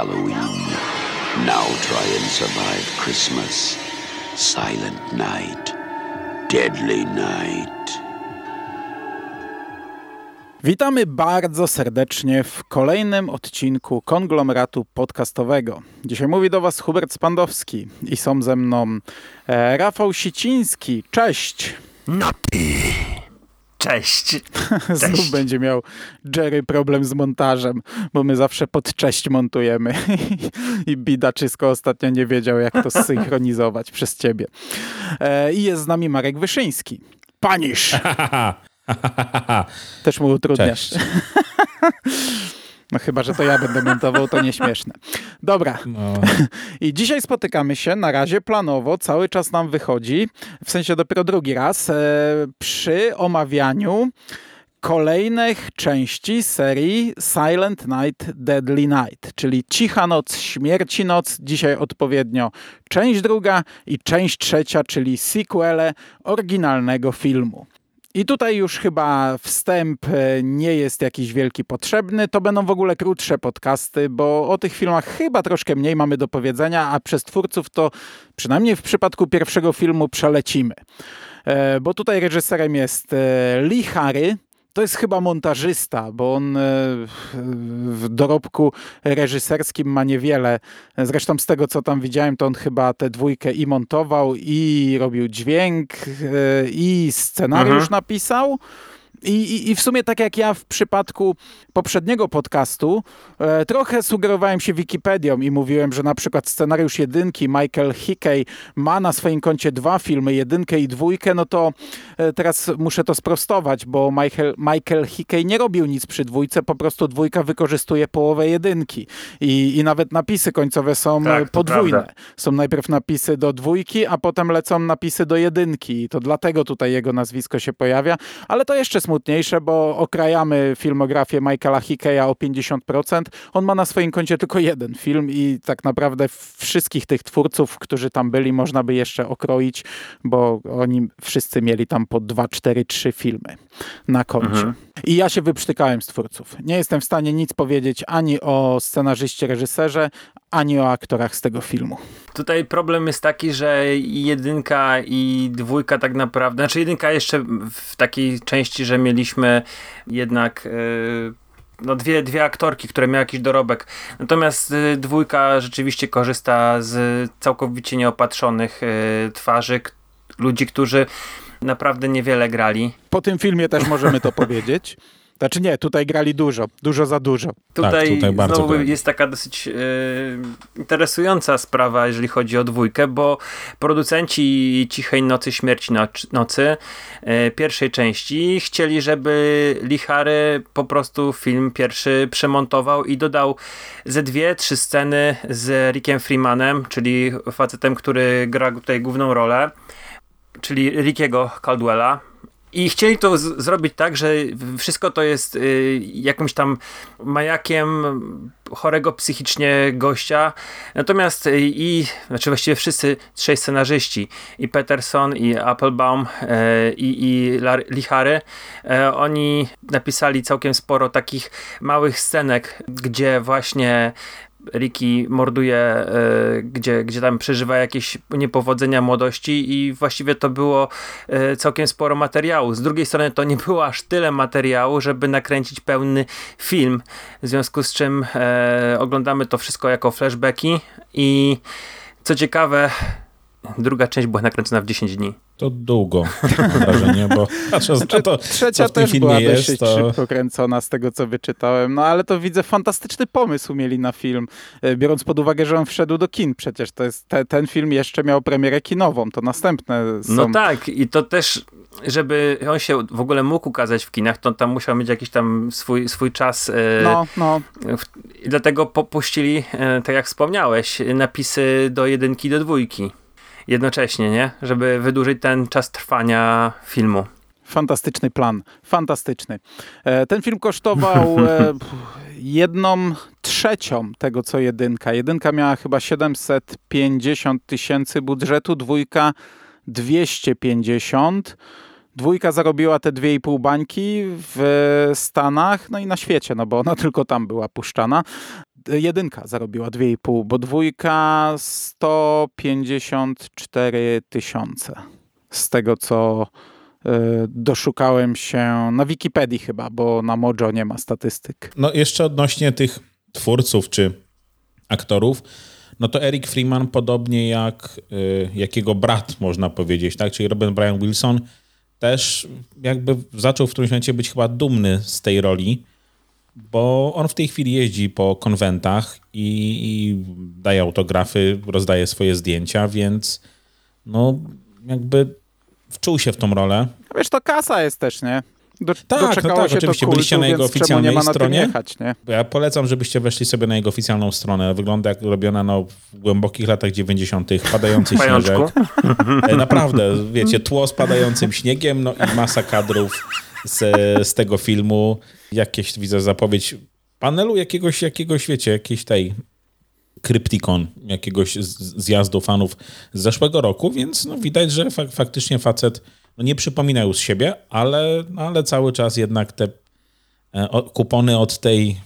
Halloween. Now try and survive Christmas. Silent night. Deadly night. Witamy bardzo serdecznie w kolejnym odcinku konglomeratu podcastowego. Dzisiaj mówi do Was Hubert Spandowski i są ze mną e, Rafał Siciński. Cześć! No ty. Cześć. Znów Cześć. będzie miał Jerry problem z montażem, bo my zawsze pod cześć montujemy. I bidaczysko ostatnio nie wiedział, jak to zsynchronizować przez ciebie. E, I jest z nami Marek Wyszyński. Panisz! Też mu utrudniasz. No chyba, że to ja będę montował, to nieśmieszne. Dobra. No, I dzisiaj spotykamy się, na razie planowo, cały czas nam wychodzi, w sensie dopiero drugi raz, e, przy omawianiu kolejnych części serii Silent Night, Deadly Night, czyli Cicha Noc, Śmierci Noc, dzisiaj odpowiednio część druga i część trzecia, czyli sequele oryginalnego filmu. I tutaj już chyba wstęp e, nie jest jakiś wielki potrzebny. To będą w ogóle krótsze podcasty, bo o tych filmach chyba troszkę mniej mamy do powiedzenia, a przez twórców to przynajmniej w przypadku pierwszego filmu przelecimy. E, Bo tutaj reżyserem jest e, Lee Harry. To jest chyba montażysta, bo on e, w dorobku reżyserskim ma niewiele. Zresztą z tego, co tam widziałem, to on chyba tę dwójkę i montował, i robił dźwięk, e, i scenariusz Mhm. napisał. I, i, I w sumie tak jak ja w przypadku poprzedniego podcastu, e, trochę sugerowałem się Wikipedią i mówiłem, że na przykład scenariusz jedynki Michael Hickey ma na swoim koncie dwa filmy, jedynkę i dwójkę, no to e, teraz muszę to sprostować, bo Michael, Michael Hickey nie robił nic przy dwójce, po prostu dwójka wykorzystuje połowę jedynki i, i nawet napisy końcowe są Tak, e, to podwójne. prawda. Są najpierw napisy do dwójki, a potem lecą napisy do jedynki i to dlatego tutaj jego nazwisko się pojawia, ale to jeszcze smutniejsze, bo okrajamy filmografię Michaela Hickeya o 50%. On ma na swoim koncie tylko jeden film i tak naprawdę wszystkich tych twórców, którzy tam byli, można by jeszcze okroić, bo oni wszyscy mieli tam po 2, 4, 3 filmy na koncie. I ja się wyprztykałem z twórców. Nie jestem w stanie nic powiedzieć ani o scenarzyście, reżyserze, ani o aktorach z tego filmu. Tutaj problem jest taki, że jedynka i dwójka tak naprawdę, znaczy jedynka jeszcze w takiej części, że mieliśmy jednak yy, no dwie, dwie aktorki, które miały jakiś dorobek. Natomiast yy, dwójka rzeczywiście korzysta z całkowicie nieopatrzonych yy, twarzy, ludzi, którzy naprawdę niewiele grali. Po tym filmie też możemy to powiedzieć. Znaczy nie, tutaj grali dużo, dużo za dużo. Tutaj, tutaj bardzo znowu jest taka dosyć e, interesująca sprawa, jeżeli chodzi o dwójkę, bo producenci Cichej Nocy, Śmierci Noc- Nocy e, pierwszej części chcieli, żeby Lichary po prostu film pierwszy przemontował i dodał ze dwie, trzy sceny z Rickiem Freemanem, czyli facetem, który gra tutaj główną rolę, czyli Rickiego Caldwella. I chcieli to zrobić tak, że wszystko to jest y, jakimś tam majakiem chorego psychicznie gościa. Natomiast y, i, znaczy właściwie wszyscy trzej scenarzyści, i Peterson, i Applebaum, e, i, Lar- Lichary, e, oni napisali całkiem sporo takich małych scenek, gdzie właśnie Ricky morduje, e, gdzie, gdzie tam przeżywa jakieś niepowodzenia młodości i właściwie to było e, całkiem sporo materiału. Z drugiej strony to nie było aż tyle materiału, żeby nakręcić pełny film, w związku z czym e, oglądamy to wszystko jako flashbacki i co ciekawe, druga część była nakręcona w 10 dni. To długo, mam wrażenie, bo patrząc Znaczy, na to, trzecia co też była jest, dosyć to... szybko kręcona z tego, co wyczytałem. No ale to widzę, fantastyczny pomysł mieli na film. E, Biorąc pod uwagę, że on wszedł do kin przecież. To jest te, ten film jeszcze miał premierę kinową. To następne są... No tak, i to też, żeby on się w ogóle mógł ukazać w kinach, to tam musiał mieć jakiś tam swój, swój czas. e, No, no. I dlatego popuścili, e, tak jak wspomniałeś, napisy do jedynki, do dwójki. Jednocześnie, nie? Żeby wydłużyć ten czas trwania filmu. Fantastyczny plan. Fantastyczny. E, Ten film kosztował e, jedną trzecią tego, co jedynka. Jedynka miała chyba 750 tysięcy budżetu, dwójka 250. Dwójka zarobiła te 2,5 bańki w Stanach, no i na świecie, no bo ona tylko tam była puszczana. Jedynka zarobiła 2,5, bo dwójka 154 tysiące. Z tego, co y, doszukałem się na Wikipedii chyba, bo na Mojo nie ma statystyk. No jeszcze odnośnie tych twórców czy aktorów, no to Eric Freeman podobnie jak, y, jak jego brat, można powiedzieć, tak? Czyli Robert Brian Wilson też jakby zaczął w którymś momencie być chyba dumny z tej roli, bo on w tej chwili jeździ po konwentach i, i daje autografy, rozdaje swoje zdjęcia, więc no jakby wczuł się w tą rolę. Wiesz, to kasa jest też, nie? Do, no doczekało tak, się oczywiście. to Byliście kultu, na jego oficjalnej nie ma na stronie? jechać, Ja polecam, żebyście weszli sobie na jego oficjalną stronę. Wygląda jak robiona no, w głębokich latach 90. padający śnieżek. E, Naprawdę, wiecie, tło z padającym śniegiem, no i masa kadrów z, z tego filmu. Jakieś, widzę, zapowiedź panelu jakiegoś, jakiegoś, wiecie, jakiejś tej kryptikon, jakiegoś z- zjazdu fanów z zeszłego roku, więc no, widać, że fak faktycznie facet no, nie przypomina już siebie, ale, ale cały czas jednak te e, kupony od tej,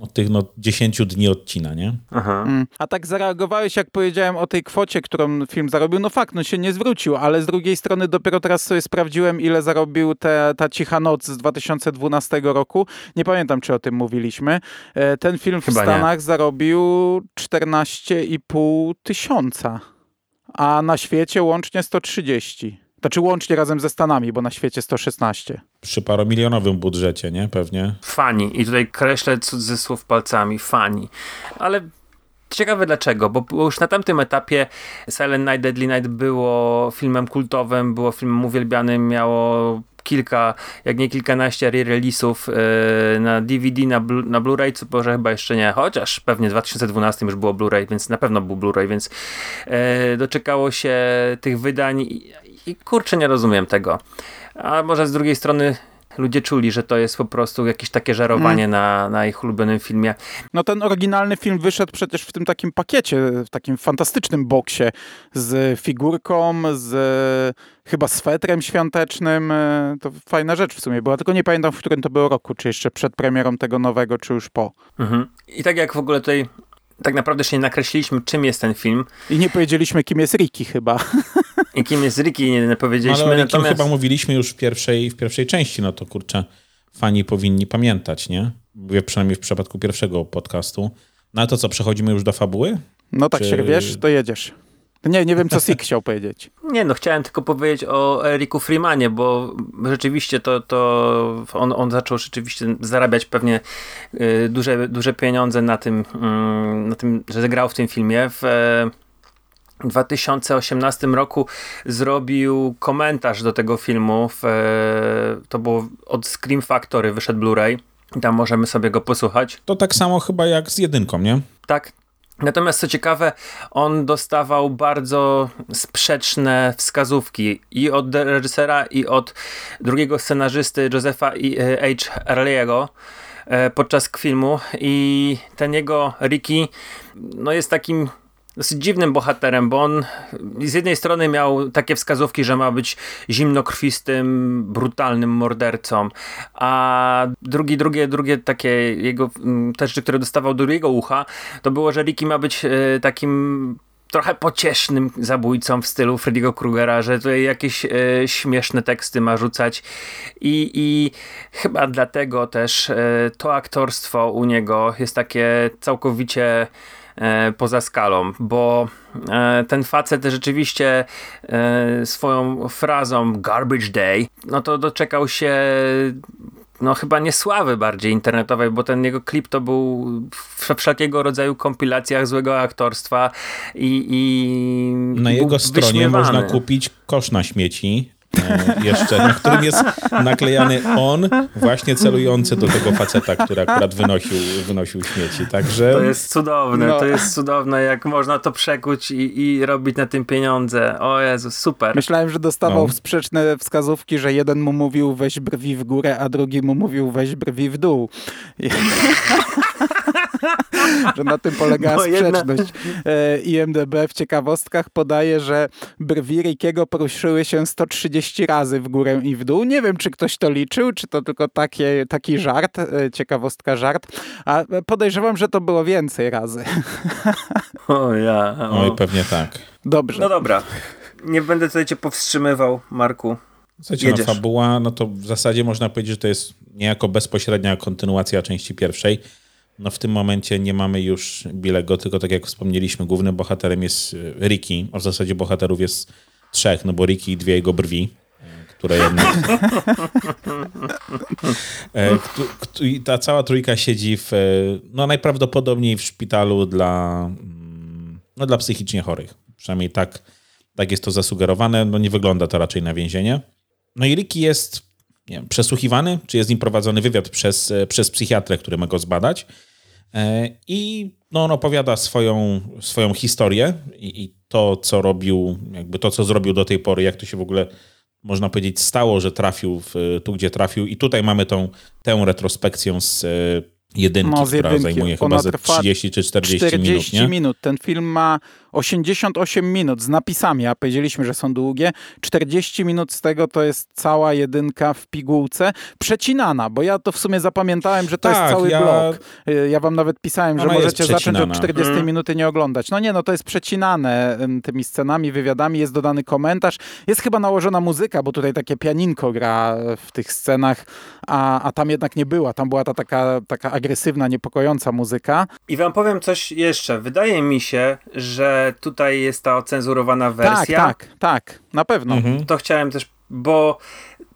od tych no, 10 dni odcina, nie? Aha. Mm. A tak zareagowałeś, jak powiedziałem o tej kwocie, którą film zarobił. No fakt, no się nie zwrócił, ale z drugiej strony dopiero teraz sobie sprawdziłem, ile zarobił te, ta Cicha Noc z 2012 roku. Nie pamiętam, czy o tym mówiliśmy. E, Ten film w Chyba nie. Stanach zarobił 14,5 tysiąca, a na świecie łącznie 130. Znaczy łącznie razem ze Stanami, bo na świecie 116. Przy paromilionowym budżecie, nie? Pewnie. Fani. I tutaj kreślę cudzysłów palcami. Fani. Ale ciekawe dlaczego, bo już na tamtym etapie Silent Night, Deadly Night było filmem kultowym, było filmem uwielbianym, miało kilka, jak nie kilkanaście re-release'ów e, na DVD, na, blu, na Blu-ray, co może chyba jeszcze nie, chociaż pewnie w 2012 już było Blu-ray, więc na pewno był Blu-ray, więc e, doczekało się tych wydań i, i kurczę, nie rozumiem tego. A może z drugiej strony ludzie czuli, że to jest po prostu jakieś takie żerowanie na, na ich ulubionym filmie. No ten oryginalny film wyszedł przecież w tym takim pakiecie, w takim fantastycznym boksie z figurką, z chyba swetrem świątecznym. To fajna rzecz w sumie była, tylko nie pamiętam w którym to było roku, czy jeszcze przed premierą tego nowego, czy już po. Mhm. I tak jak w ogóle tutaj tak naprawdę jeszcze nie nakreśliliśmy, czym jest ten film I nie powiedzieliśmy, kim jest Ricky chyba. i kim jest Ricky, nie No, powiedzieliśmy. ale o natomiast chyba mówiliśmy już w pierwszej, w pierwszej części, no to kurczę, fani powinni pamiętać, nie? Mówię przynajmniej w przypadku pierwszego podcastu. No a to co, przechodzimy już do fabuły? No tak Czy- się wiesz, to jedziesz. Nie, nie wiem, co Sik chciał powiedzieć. Nie, no chciałem tylko powiedzieć o Eriku Freemanie, bo rzeczywiście to, to on, on zaczął rzeczywiście zarabiać pewnie y, duże, duże pieniądze na tym, mm, na tym, że grał w tym filmie. W e, 2018 roku zrobił komentarz do tego filmu. W, e, to było od Scream Factory, wyszedł Blu-ray. Tam możemy sobie go posłuchać. To tak samo chyba jak z jedynką, nie? Tak. Natomiast co ciekawe, on dostawał bardzo sprzeczne wskazówki i od reżysera, i od drugiego scenarzysty Josepha e, H. Early'ego e, podczas filmu i ten jego Ricky no jest takim dosyć dziwnym bohaterem, bo on z jednej strony miał takie wskazówki, że ma być zimnokrwistym, brutalnym mordercą, a drugi, drugie, drugie takie jego mm, te rzeczy, które dostawał do jego ucha, to było, że Ricky ma być e, takim trochę pociesznym zabójcą w stylu Freddy'ego Krugera, że tutaj jakieś e, śmieszne teksty ma rzucać. I, i chyba dlatego też e, to aktorstwo u niego jest takie całkowicie poza skalą, bo e, ten facet rzeczywiście e, swoją frazą garbage day, no to doczekał się no chyba nie sławy bardziej internetowej, bo ten jego klip to był w wszelkiego rodzaju kompilacjach złego aktorstwa i, i na jego stronie można kupić kosz na śmieci. E, jeszcze, na którym jest naklejany on, właśnie celujący do tego faceta, który akurat wynosił, wynosił śmieci. Także... To jest cudowne, no. to jest cudowne, jak można to przekuć i, i robić na tym pieniądze. O Jezu, super. Myślałem, że dostawał no. sprzeczne wskazówki, że jeden mu mówił weź brwi w górę, a drugi mu mówił weź brwi w dół. że na tym polega no sprzeczność. Jedna... IMDB w ciekawostkach podaje, że brwi Rickiego poruszyły się 130 razy w górę i w dół. Nie wiem, czy ktoś to liczył, czy to tylko takie, taki żart, e, ciekawostka żart, a podejrzewam, że to było więcej razy. O ja. O. Oj, pewnie tak. Dobrze. No dobra. Nie będę tutaj cię powstrzymywał, Marku. Słuchajcie, no fabuła, no to w zasadzie można powiedzieć, że to jest niejako bezpośrednia kontynuacja części pierwszej. No w tym momencie nie mamy już Bilego, tylko tak jak wspomnieliśmy, głównym bohaterem jest e, Ricky, a w zasadzie bohaterów jest trzech, no bo Ricky i dwie jego brwi, e, które jednak... E, I ta cała trójka siedzi w, no najprawdopodobniej w szpitalu dla, mm, no dla psychicznie chorych. Przynajmniej tak, tak jest to zasugerowane. No nie wygląda to raczej na więzienie. No i Ricky jest wiem, przesłuchiwany, czy jest z nim prowadzony wywiad przez, przez psychiatrę, który ma go zbadać. E, I no, on opowiada swoją, swoją historię i, i, to, co robił, jakby to, co zrobił do tej pory, jak to się w ogóle można powiedzieć stało, że trafił w, tu, gdzie trafił. I tutaj mamy tą, tę retrospekcję z jedynki, no, która jedynki. zajmuje chyba ze 30 czy 40, 40 minut. Nie? minut. Ten film ma 88 minut z napisami, a powiedzieliśmy, że są długie. 40 minut z tego to jest cała jedynka w pigułce, przecinana, bo ja to w sumie zapamiętałem, że to tak, jest cały ja... blok. Y, ja wam nawet pisałem, że możecie zacząć od 40 mm. minuty nie oglądać. No nie, no to jest przecinane tymi scenami, wywiadami, jest dodany komentarz, jest chyba nałożona muzyka, bo tutaj takie pianinko gra w tych scenach, a, a tam jednak nie była. Tam była ta taka, taka agresywna, niepokojąca muzyka. I wam powiem coś jeszcze. Wydaje mi się, że tutaj jest ta ocenzurowana wersja. Tak, tak, tak, na pewno. Mhm. To chciałem też, bo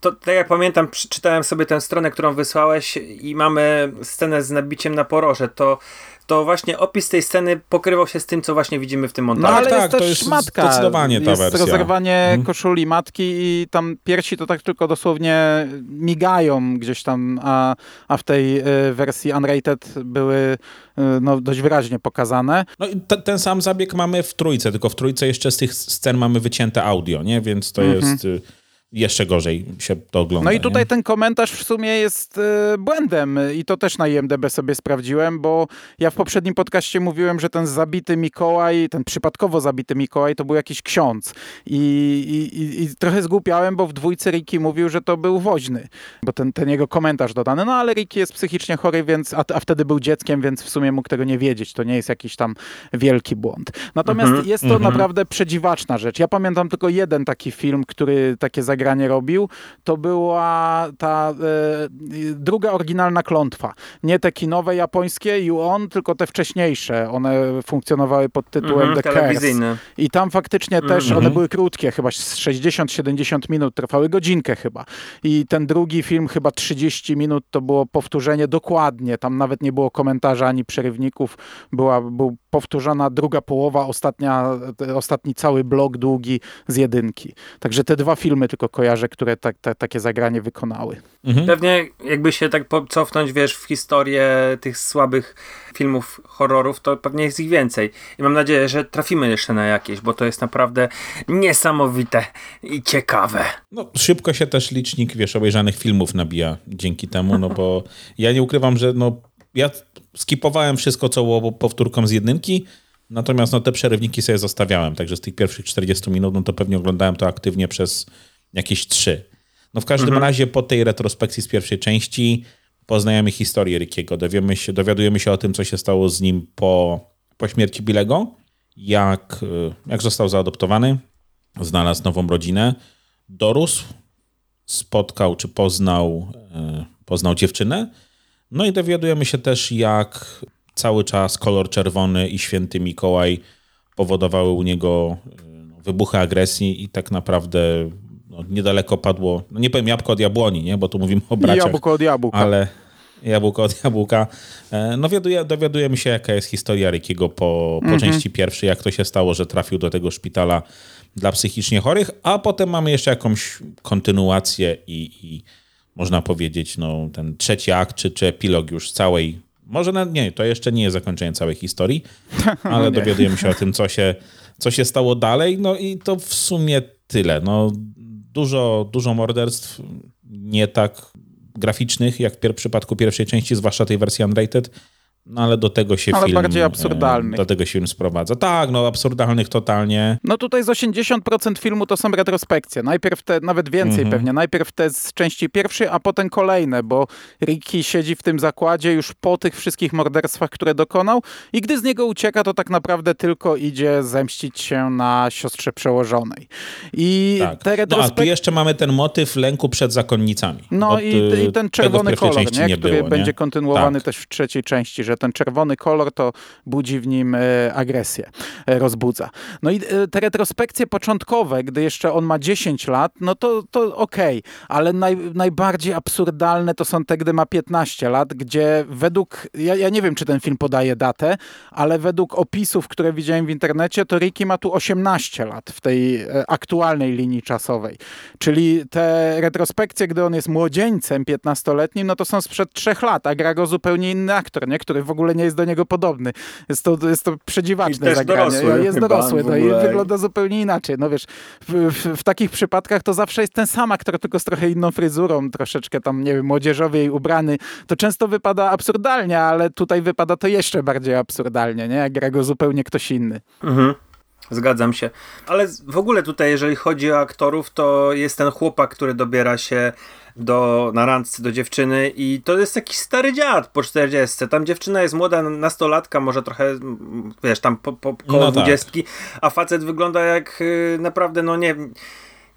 to, tak jak pamiętam, przeczytałem sobie tę stronę, którą wysłałeś i mamy scenę z nabiciem na poroże, to to właśnie opis tej sceny pokrywał się z tym, co właśnie widzimy w tym montażu. No ale tak, jest też to jest matka. Zdecydowanie ta jest wersja. rozerwanie mhm. koszuli matki i tam piersi to tak tylko dosłownie migają gdzieś tam, a, a w tej y, wersji unrated były y, no, dość wyraźnie pokazane. No i te, ten sam zabieg mamy w trójce, tylko w trójce jeszcze z tych scen mamy wycięte audio, nie? Więc to mhm. jest... Y jeszcze gorzej się to ogląda. No i tutaj nie? ten komentarz w sumie jest y, błędem i to też na IMDB sobie sprawdziłem, bo ja w poprzednim podcaście mówiłem, że ten zabity Mikołaj, ten przypadkowo zabity Mikołaj to był jakiś ksiądz i, i, i trochę zgłupiałem, bo w dwójce Ricky mówił, że to był woźny, bo ten, ten jego komentarz dodany, no ale Ricky jest psychicznie chory, więc, a, a wtedy był dzieckiem, więc w sumie mógł tego nie wiedzieć, to nie jest jakiś tam wielki błąd. Natomiast mm -hmm, jest to mm -hmm. naprawdę przedziwaczna rzecz. Ja pamiętam tylko jeden taki film, który takie zagrał nagranie robił, to była ta e, druga oryginalna klątwa. Nie te kinowe japońskie You On, tylko te wcześniejsze. One funkcjonowały pod tytułem mm The Curse. I tam faktycznie mm też one mhm. były krótkie, chyba 60-70 minut, trwały godzinkę chyba. I ten drugi film chyba 30 minut to było powtórzenie dokładnie. Tam nawet nie było komentarza ani przerywników. Była, był powtórzona druga połowa, ostatnia, ostatni cały blok długi z jedynki. Także te dwa filmy tylko kojarzę, które tak, tak, takie zagranie wykonały. Mhm. Pewnie jakby się tak cofnąć, wiesz, w historię tych słabych filmów horrorów, to pewnie jest ich więcej. I mam nadzieję, że trafimy jeszcze na jakieś, bo to jest naprawdę niesamowite i ciekawe. No, szybko się też licznik, wiesz, obejrzanych filmów nabija dzięki temu, no bo ja nie ukrywam, że no, ja skipowałem wszystko, co było powtórką z jedynki, natomiast no, te przerywniki sobie zostawiałem, także z tych pierwszych 40 minut, no to pewnie oglądałem to aktywnie przez jakieś trzy. No w każdym mhm. razie po tej retrospekcji z pierwszej części poznajemy historię Rickiego, dowiemy się, dowiadujemy się o tym, co się stało z nim po, po śmierci Bilego, jak, y, jak został zaadoptowany, znalazł nową rodzinę, dorósł, spotkał czy poznał, y, poznał dziewczynę, no i dowiadujemy się też, jak cały czas kolor czerwony i święty Mikołaj powodowały u niego no, wybuchy agresji i tak naprawdę no, niedaleko padło, no nie powiem jabłko od jabłoni, nie? bo tu mówimy o braciach. Jabłko od jabłka. Ale jabłko od jabłka. E, no wiaduje, dowiadujemy się, jaka jest historia Rickiego po, po Mhm. części pierwszej, jak to się stało, że trafił do tego szpitala dla psychicznie chorych, a potem mamy jeszcze jakąś kontynuację i, i można powiedzieć, no, ten trzeci akt, czy, czy epilog już całej, może nawet nie, to jeszcze nie jest zakończenie całej historii, ale dowiadujemy się o tym, co się, co się stało dalej, no i to w sumie tyle. No, dużo, dużo morderstw, nie tak graficznych, jak w przypadku pierwszej części, zwłaszcza tej wersji unrated, no ale do tego się Ale film... bardziej absurdalnych. Do tego się film sprowadza. Tak, no absurdalnych totalnie. No tutaj z 80% filmu to są retrospekcje. Najpierw te, nawet więcej Mhm. pewnie, najpierw te z części pierwszej, a potem kolejne, bo Ricky siedzi w tym zakładzie już po tych wszystkich morderstwach, które dokonał i gdy z niego ucieka, to tak naprawdę tylko idzie zemścić się na siostrze przełożonej. I Tak. te No a tu jeszcze mamy ten motyw lęku przed zakonnicami. No i, i ten czerwony kolor, nie, nie który było, będzie nie? kontynuowany Tak. też w trzeciej części, że ten czerwony kolor to budzi w nim e, agresję, e, rozbudza. No i e, te retrospekcje początkowe, gdy jeszcze on ma 10 lat, no to, to okej, ale naj, najbardziej absurdalne to są te, gdy ma 15 lat, gdzie według, ja, ja nie wiem, czy ten film podaje datę, ale według opisów, które widziałem w internecie, to Ricky ma tu 18 lat w tej aktualnej linii czasowej. Czyli te retrospekcje, gdy on jest młodzieńcem 15-letnim, no to są sprzed trzech lat, a gra go zupełnie inny aktor, nie? który w ogóle nie jest do niego podobny. Jest to, jest to przedziwaczne zagranie. dorosły jest dorosły, no i wygląda zupełnie inaczej. No wiesz, w, w, w takich przypadkach to zawsze jest ten sam aktor, tylko z trochę inną fryzurą, troszeczkę tam, nie wiem, młodzieżowiej ubrany. To często wypada absurdalnie, ale tutaj wypada to jeszcze bardziej absurdalnie, nie? Jak gra go zupełnie ktoś inny. Mhm. Zgadzam się. Ale w ogóle tutaj, jeżeli chodzi o aktorów, to jest ten chłopak, który dobiera się do, na randce do dziewczyny i to jest jakiś stary dziad po 40. Tam dziewczyna jest młoda, nastolatka, może trochę, mm, wiesz, tam po, po koło No tak. 20, a facet wygląda jak y, naprawdę, no nie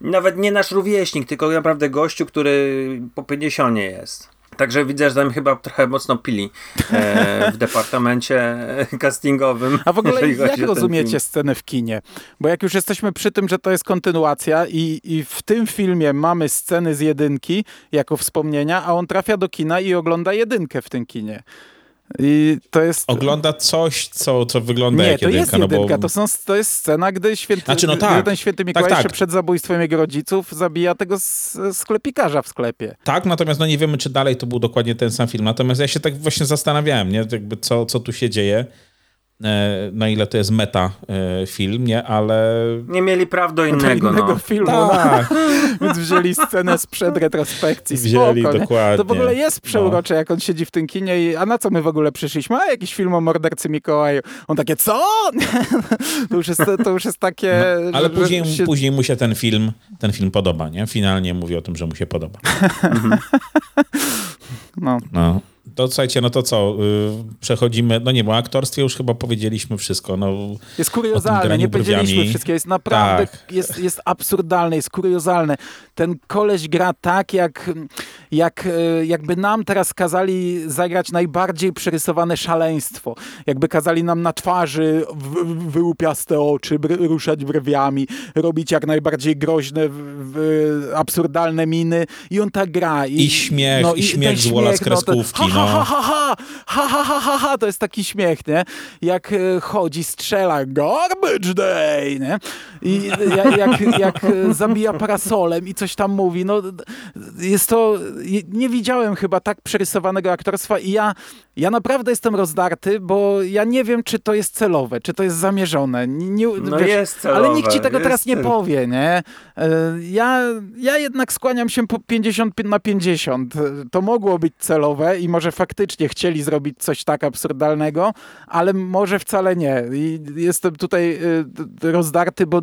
nawet nie nasz rówieśnik, tylko naprawdę gościu, który po 50 jest. Także widzę, że tam chyba trochę mocno pili e, w departamencie castingowym. A w ogóle jak rozumiecie scenę w kinie? Bo jak już jesteśmy przy tym, że to jest kontynuacja i, i w tym filmie mamy sceny z jedynki jako wspomnienia, a on trafia do kina i ogląda jedynkę w tym kinie. I to jest... Ogląda coś, co, co wygląda Nie, jak to jedynka. jest jedynka. no bo... To, są, to jest scena, gdy, święty, Znaczy, no tak. ten święty Mikołaj Tak, tak. przed zabójstwem jego rodziców zabija tego sklepikarza w sklepie. Tak, natomiast no nie wiemy, czy dalej to był dokładnie ten sam film. Natomiast ja się tak właśnie zastanawiałem, nie? Jakby co, co tu się dzieje, na ile to jest meta e, film, nie? Ale Nie mieli praw do Do innego, innego no. filmu. No. tak, Więc wzięli scenę sprzed retrospekcji. Wzięli, Spoko, nie? dokładnie. To w ogóle jest No. przeurocze, jak on siedzi w tym kinie i a na co my w ogóle przyszliśmy? A jakiś film o mordercy Mikołaju. On takie, co? to, już jest, to już jest takie... No, ale że- później, się- później mu się ten film, ten film podoba, nie? Finalnie mówi o tym, że mu się podoba. No. No. To słuchajcie, no to co? y, Przechodzimy, no nie, bo o aktorstwie już chyba powiedzieliśmy wszystko. No, Jest kuriozalne, nie powiedzieliśmy brwiami. wszystkiego. Jest naprawdę, Tak. jest, jest absurdalne, jest kuriozalne. Ten koleś gra tak, jak, jak e, jakby nam teraz kazali zagrać najbardziej przerysowane szaleństwo. Jakby kazali nam na twarzy wyłupiaste oczy, br, ruszać brwiami, robić jak najbardziej groźne, w, w, absurdalne miny i on tak gra. I śmiech, i śmiech ten z Wola z śmiech, no to- kreskówki, ha, ha, no. ha, ha, ha, ha, ha, ha, ha, to jest taki śmiech, nie? Jak e, chodzi, strzela garbage day, nie? I jak, jak, jak e, zabija parasolem i coś tam mówi, no jest to, nie widziałem chyba tak przerysowanego aktorstwa i ja, ja naprawdę jestem rozdarty, bo ja nie wiem, czy to jest celowe, czy to jest zamierzone. Nie, No jest celowe, ale nikt ci tego jest teraz nie powie, nie? E, Ja, ja jednak skłaniam się po 50 na 50. E, To mogło być celowe i może faktycznie chcieli zrobić coś tak absurdalnego, ale może wcale nie. I jestem tutaj d- rozdarty, bo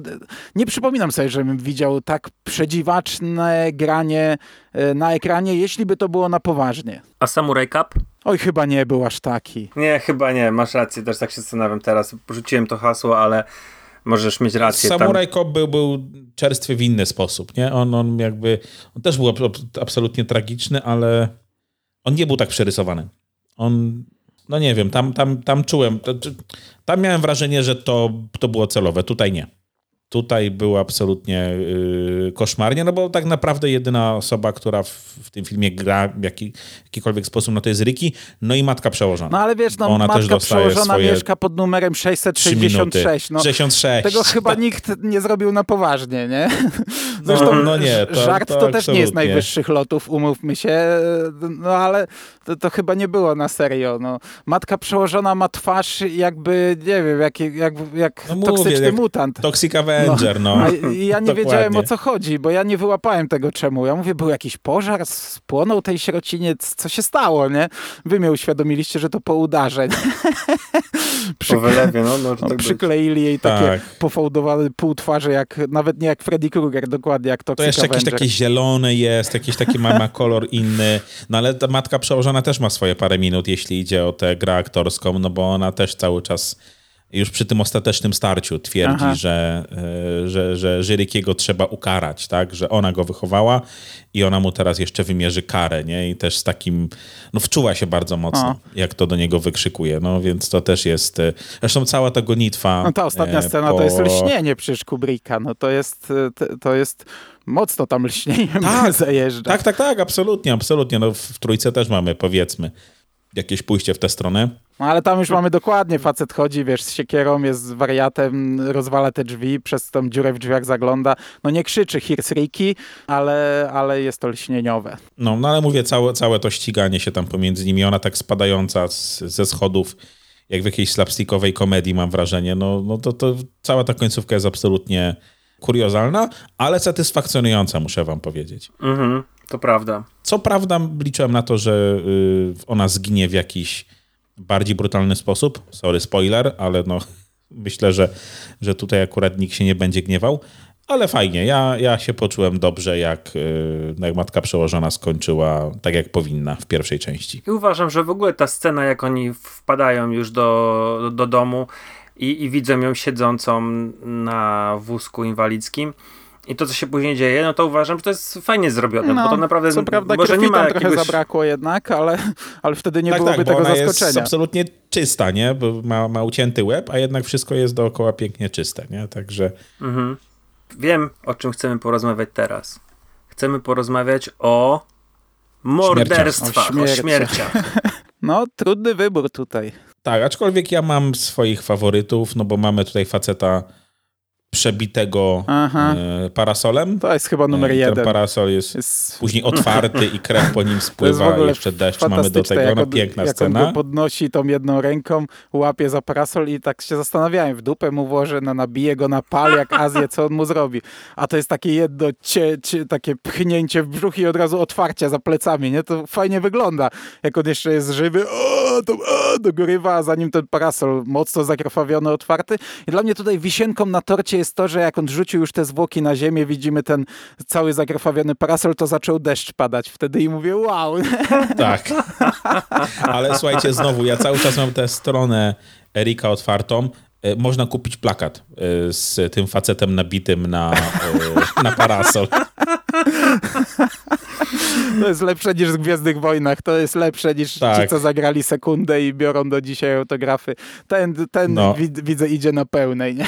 nie przypominam sobie, żebym widział tak przedziwaczne granie e, na ekranie, jeśli by to było na poważnie. A Samurai Cup? Oj, chyba nie był aż taki. Nie, chyba nie, masz rację, też tak się zastanawiam teraz. Porzuciłem to hasło, ale możesz mieć rację. tam. Samurai Cop był, był czerstwy w inny sposób, nie? On, on jakby, on też był ab- absolutnie tragiczny, ale on nie był tak przerysowany. On no nie wiem, tam, tam, tam czułem, tam miałem wrażenie, że to, to było celowe, tutaj nie. Tutaj było absolutnie yy, koszmarnie, no bo tak naprawdę jedyna osoba, która w, w tym filmie gra w jaki, jakikolwiek sposób, no to jest Ricky, no i matka przełożona. No ale wiesz, no Ona matka przełożona swoje... mieszka pod numerem 666. No, 66. Tego chyba nikt nie zrobił na poważnie, nie? Zresztą no, no nie, to, żart to, to też nie jest najwyższych lotów, umówmy się, no ale to, to, chyba nie było na serio. No. Matka przełożona ma twarz jakby, nie wiem, jak, jak, jak no toksyczny mówię, mutant. Toxic Avenger, no. no. ja nie wiedziałem o co chodzi, bo ja nie wyłapałem tego czemu. Ja mówię, był jakiś pożar, spłonął tej sierociniec, co się stało, nie? Wy mnie uświadomiliście, że to po udarze. Przy... Wylewie, no. no tak przykleili być. jej takie tak. pofałdowane pół twarzy, jak, nawet nie jak Freddy Krueger, dokładnie jak Toxic To jeszcze Avenger. jakieś takie zielone jest, jakiś taki ma, ma kolor inny, no ale ta matka przełożona ona też ma swoje parę minut, jeśli idzie o tę grę aktorską, no bo ona też cały czas już przy tym ostatecznym starciu twierdzi, że, e, że, że Żyrykiego trzeba ukarać, tak? że ona go wychowała i ona mu teraz jeszcze wymierzy karę, nie? I też z takim, no wczuła się bardzo mocno, o. jak to do niego wykrzykuje, no więc to też jest, e, zresztą cała ta gonitwa... No ta ostatnia e, scena po... to jest lśnienie przecież Kubricka, no to jest, to jest mocno tam lśnieniem tak, zajeżdża. Tak, tak, tak, absolutnie, absolutnie, no w trójce też mamy, powiedzmy, jakieś pójście w tę stronę. No ale tam już mamy dokładnie, facet chodzi, wiesz, z siekierą, jest wariatem, rozwala te drzwi, przez tą dziurę w drzwiach zagląda. No nie krzyczy Here's Ricky, ale, ale jest to lśnieniowe. No, no ale mówię, całe, całe to ściganie się tam pomiędzy nimi, ona tak spadająca z, ze schodów, jak w jakiejś slapstickowej komedii mam wrażenie, no, no to, to cała ta końcówka jest absolutnie kuriozalna, ale satysfakcjonująca, muszę wam powiedzieć. Mhm. To prawda. Co prawda liczyłem na to, że y, ona zginie w jakiś bardziej brutalny sposób. Sorry, spoiler, ale no myślę, że, że tutaj akurat nikt się nie będzie gniewał. Ale fajnie, ja, ja się poczułem dobrze, jak, y, jak matka przełożona skończyła tak, jak powinna w pierwszej części. I uważam, że w ogóle ta scena, jak oni wpadają już do, do, do domu i, i widzą ją siedzącą na wózku inwalidzkim, i to, co się później dzieje, no to uważam, że to jest fajnie zrobione, no, bo to naprawdę co prawda może nie ma jakiegoś... trochę zabrakło jednak, ale, ale wtedy nie tak, byłoby tak, tego ona zaskoczenia. jest absolutnie czysta, nie? Bo ma, ma ucięty łeb, a jednak wszystko jest dookoła pięknie czyste, nie? Także... Mhm. Wiem, o czym chcemy porozmawiać teraz. Chcemy porozmawiać o morderstwach, o, o śmierciach. no, trudny wybór tutaj. Tak, aczkolwiek ja mam swoich faworytów, no bo mamy tutaj faceta przebitego e, parasolem. To jest chyba numer e, jeden. Ten parasol jest, jest, później otwarty i krew po nim spływa, jeszcze deszcz mamy do tego. No, piękna jak scena. On go podnosi tą jedną ręką, łapie za parasol i tak się zastanawiałem, w dupę mu włoży, no nabije go na pal jak Azję, co on mu zrobi. A to jest takie jedno, cie, cie, takie pchnięcie w brzuch i od razu otwarcie za plecami, nie? To fajnie wygląda, jak on jeszcze jest żywy, o, to, o, dogorywa, a zanim ten parasol mocno zakrwawiony, otwarty. I dla mnie tutaj wisienką na torcie jest jest to, że jak on rzucił już te zwłoki na ziemię, widzimy ten cały zagrafawiony parasol, to zaczął deszcz padać wtedy i mówię wow. Tak. Ale słuchajcie, znowu, ja cały czas mam tę stronę Erika otwartą. E, można kupić plakat e, z tym facetem nabitym na, e, na parasol. To jest lepsze niż w Gwiezdnych Wojnach. To jest lepsze niż tak. ci, co zagrali sekundę i biorą do dzisiaj autografy. Ten, ten no. wid, widzę idzie na pełnej. Nie?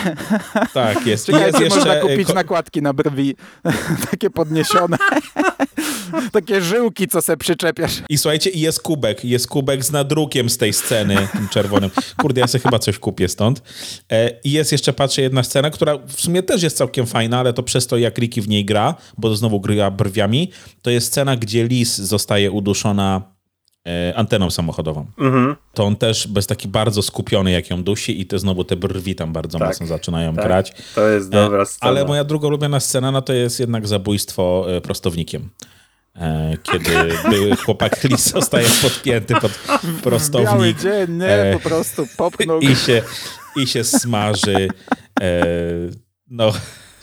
Tak, jest. Czekajcie, jest jeszcze... można kupić nakładki na brwi. Takie podniesione. Takie żyłki, co se przyczepiasz. I słuchajcie, i jest kubek. Jest kubek z nadrukiem z tej sceny czerwonym. Kurde, ja sobie chyba coś kupię stąd. E, I jest jeszcze, patrzę, jedna scena, która w sumie też jest całkiem fajna, ale to przez to, jak Ricky w niej gra, bo to znowu gra brwiami, to jest scena, gdzie Liz zostaje uduszona e, anteną samochodową. Mhm. To on też bez taki bardzo skupiony, jak ją dusi i to znowu te brwi tam bardzo tak, mocno zaczynają tak. grać. To jest dobra scena. Ale moja druga ulubiona scena, no to jest jednak zabójstwo prostownikiem. E, kiedy były chłopak Lis zostaje podpięty pod prostownik. Biały dzień, nie, e, po prostu popnął. I się, i się smaży. E, no,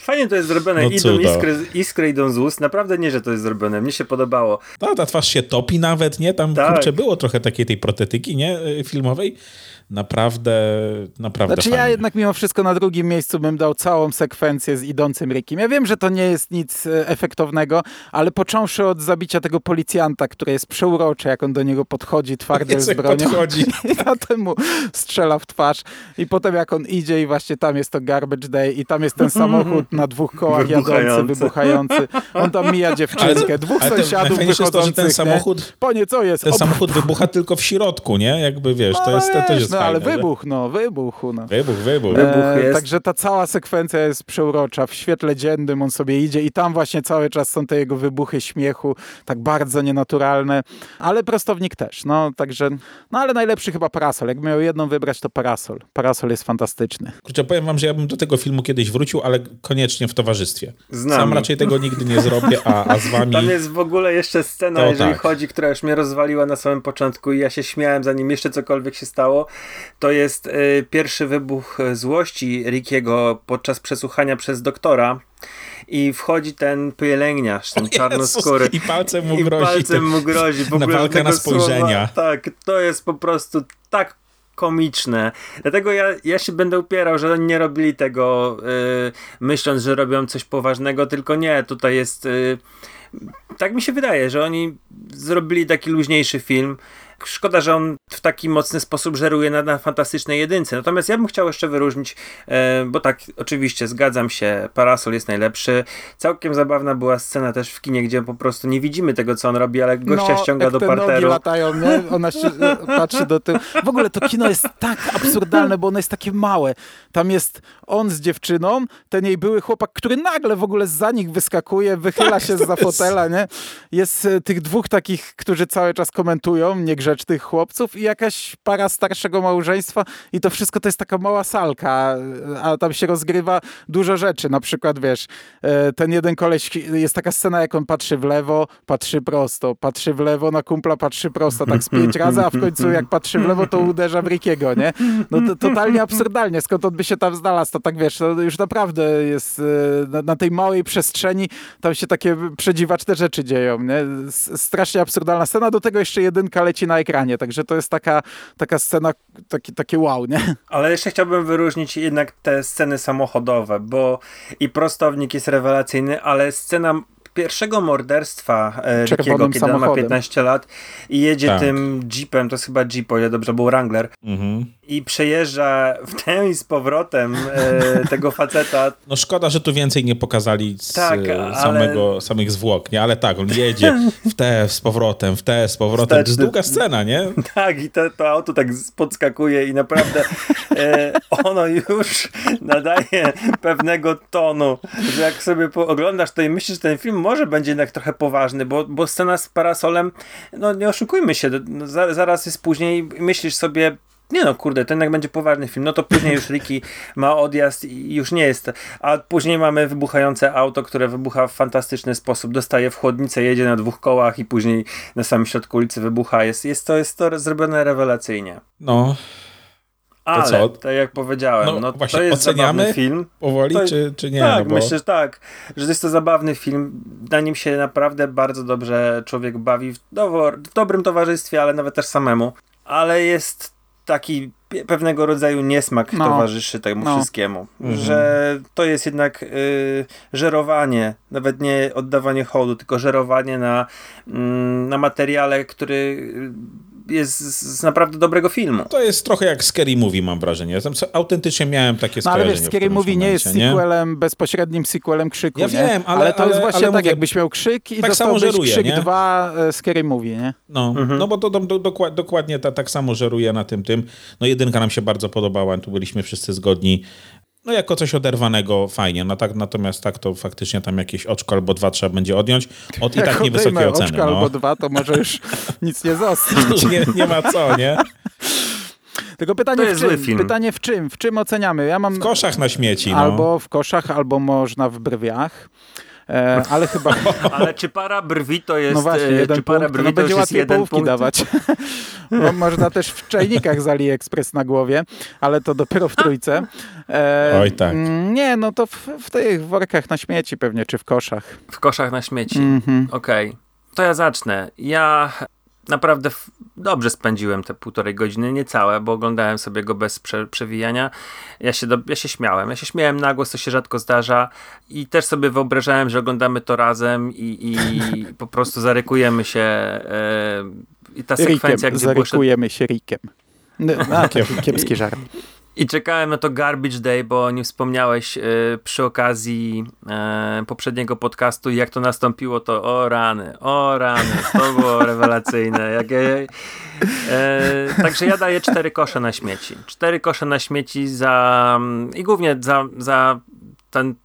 Fajnie to jest zrobione. No idą iskry, iskry idą z ust. Naprawdę nie, że to jest zrobione. Mnie się podobało. No, ta twarz się topi nawet, nie? Tam, Tak. kurczę, było trochę takiej tej protetyki, nie? Y, Filmowej. Naprawdę, naprawdę Znaczy fajnie. ja jednak mimo wszystko na drugim miejscu bym dał całą sekwencję z idącym Rickiem. Ja wiem, że to nie jest nic e, efektownego, ale począwszy od zabicia tego policjanta, które jest przeurocze, jak on do niego podchodzi twardy z bronią podchodzi. i potem mu strzela w twarz i potem jak on idzie i właśnie tam jest to garbage day i tam jest ten samochód na dwóch kołach jadący, Wybuchający. wybuchający. On tam mija dziewczynkę, dwóch ale to sąsiadów jest to, że wychodzących. ten nie? samochód- Panie, co jest? Ten samochód wybucha tylko w środku, nie? Jakby wiesz, to jest, to też jest no, fajne. ale że- wybuch, no, wybuchu, no. Wybuch, wybuch. Wybuch E, jest. Także ta cała sekwencja jest przeurocza. W świetle dziennym on sobie idzie i tam właśnie cały czas są te jego wybuchy śmiechu, tak bardzo nienaturalne, ale prostownik też. No, także, no ale najlepszy chyba Parasol. Jak miał jedną wybrać, to Parasol. Parasol jest fantastyczny. Kurczę, powiem wam, że ja bym do tego filmu kiedyś wrócił, ale koniecznie w towarzystwie. Z Sam raczej tego nigdy nie zrobię, a, a z wami... Tam jest w ogóle jeszcze scena, To jeżeli tak. chodzi, która już mnie rozwaliła na samym początku i ja się śmiałem, zanim jeszcze cokolwiek się stało. To jest y, pierwszy wybuch e, złości Rickiego podczas przesłuchania przez doktora i wchodzi ten pielęgniarz, ten czarnoskóry. Jezus, I palcem mu I grozi. palcem mu grozi. W na walkę na spojrzenia. Słowa, tak, to jest po prostu tak komiczne. Dlatego ja, ja się będę upierał, że oni nie robili tego y, myśląc, że robią coś poważnego, tylko nie, tutaj jest y, tak mi się wydaje, że oni zrobili taki luźniejszy film. Szkoda, że on w taki mocny sposób żeruje na, na fantastycznej jedynce. Natomiast ja bym chciał jeszcze wyróżnić, e, bo tak, oczywiście zgadzam się, Parasol jest najlepszy. Całkiem zabawna była scena też w kinie, gdzie po prostu nie widzimy tego, co on robi, ale gościa no, ściąga do te nogi parteru. latają, nie? Ona się e, patrzy do tyłu. W ogóle to kino jest tak absurdalne, bo ono jest takie małe. Tam jest on z dziewczyną, ten jej były chłopak, który nagle w ogóle za nich wyskakuje, wychyla Tak, się za fotela, nie? Jest e, tych dwóch takich, którzy cały czas komentują, niegrzecznych chłopców i jakaś para starszego małżeństwa i to wszystko to jest taka mała salka, a tam się rozgrywa dużo rzeczy. Na przykład, wiesz, e, ten jeden koleś, jest taka scena, jak on patrzy w lewo, patrzy prosto, patrzy w lewo na kumpla, patrzy prosto, tak z pięć razy, a w końcu jak patrzy w lewo, to uderza w Rickiego, nie? No to totalnie absurdalnie, skąd on by się tam znalazł, to tak wiesz, to już naprawdę jest e, na, na tej małej przestrzeni, tam się takie przedziwaczne rzeczy dzieją, nie? Strasznie absurdalna scena, do tego jeszcze jedynka leci na ekranie, także to jest taka, taka scena, taki, takie wow, nie? Ale jeszcze chciałbym wyróżnić jednak te sceny samochodowe, bo i prostownik jest rewelacyjny, ale scena pierwszego morderstwa e, Rickiego, kiedy on ma samochodem. 15 lat i jedzie Tak. tym jeepem, to jest chyba jeep, o ile dobrze był Wrangler, Mhm. i przejeżdża w tę i z powrotem e, tego faceta. No szkoda, że tu więcej nie pokazali z, Tak, e, ale- samego, samych zwłok, nie? Ale tak, on jedzie w te z powrotem, w te z powrotem. To jest Wsteczny. długa scena, nie? Tak, i to, to auto tak podskakuje i naprawdę e, ono już nadaje pewnego tonu, że jak sobie oglądasz to i myślisz, że ten film może będzie jednak trochę poważny, bo, bo scena z parasolem, no nie oszukujmy się, no, za, zaraz jest później myślisz sobie, nie no, kurde, to jednak będzie poważny film. No to później już Ricky ma odjazd i już nie jest. A później mamy wybuchające auto, które wybucha w fantastyczny sposób. Dostaje w chłodnicę, jedzie na dwóch kołach i później na samym środku ulicy wybucha. Jest, jest, to, jest to zrobione rewelacyjnie. No, Ale, co? tak jak powiedziałem, No no, właśnie, to jest oceniamy? zabawny film. powoli, To- czy, czy nie? tak, no bo... myślę, że tak. Że jest to zabawny film. Na nim się naprawdę bardzo dobrze człowiek bawi w, w dobrym towarzystwie, ale nawet też samemu. Ale jest taki pe- pewnego rodzaju niesmak No. towarzyszy temu No. wszystkiemu. Mhm. Że to jest jednak y, żerowanie, nawet nie oddawanie hołdu, tylko żerowanie na, mm, na materiale, który y, jest z, naprawdę dobrego filmu. To jest trochę jak Scary Movie, mam wrażenie. Ja tam autentycznie miałem takie No ale wiesz, Scary Movie nie jest nie? sequelem, bezpośrednim sequelem Krzyku, Ja nie? wiem, ale- to jest ale- właśnie ale tak, mówię- jakbyś miał Krzyk i Tak samo żeruje, Krzyk nie? 2 e, Scary Movie, nie? No, Mhm. no bo to, to, to dokład, dokładnie ta, tak samo żeruje na tym tym. No jedynka nam się bardzo podobała, tu byliśmy wszyscy zgodni. No jako coś oderwanego fajnie, no tak, natomiast tak to faktycznie tam jakieś oczko albo dwa trzeba będzie odjąć. Od i Jak tak odejmę niewysokie oczko oceny. albo No. dwa, to może już nic nie zostanie. nie, nie ma co, nie? Tylko pytanie To w czym? zły film. Pytanie w czym? W czym oceniamy? Ja mam W koszach na śmieci, no. albo w koszach, albo można w brwiach. E, ale chyba... Ale czy para brwi to jest... No właśnie, e, jeden czy para punkt, brwi no to będzie łatwiej jeden połówki punkt? dawać. Bo można też w czajnikach z AliExpress na głowie, ale to dopiero w trójce. E, Oj, tak. mm, Nie, no to w, w tych workach na śmieci pewnie, czy w koszach. W koszach na śmieci. Mhm. Okej. To ja zacznę. Ja naprawdę dobrze spędziłem te półtorej godziny, niecałe, bo oglądałem sobie go bez prze przewijania. Ja się, do, ja się śmiałem. Ja się śmiałem na głos, to się rzadko zdarza. I też sobie wyobrażałem, że oglądamy to razem i, i po prostu zarykujemy się. E, I ta sekwencja, Rikiem, gdzie było zarykujemy się Rikiem. No, A, to kiepski żart. I czekałem na to Garbage Day, bo nie wspomniałeś e, przy okazji e, poprzedniego podcastu jak to nastąpiło, to o rany, o rany, to było rewelacyjne. Jak, e, także ja daję cztery kosze na śmieci. Cztery kosze na śmieci za i głównie za, za ten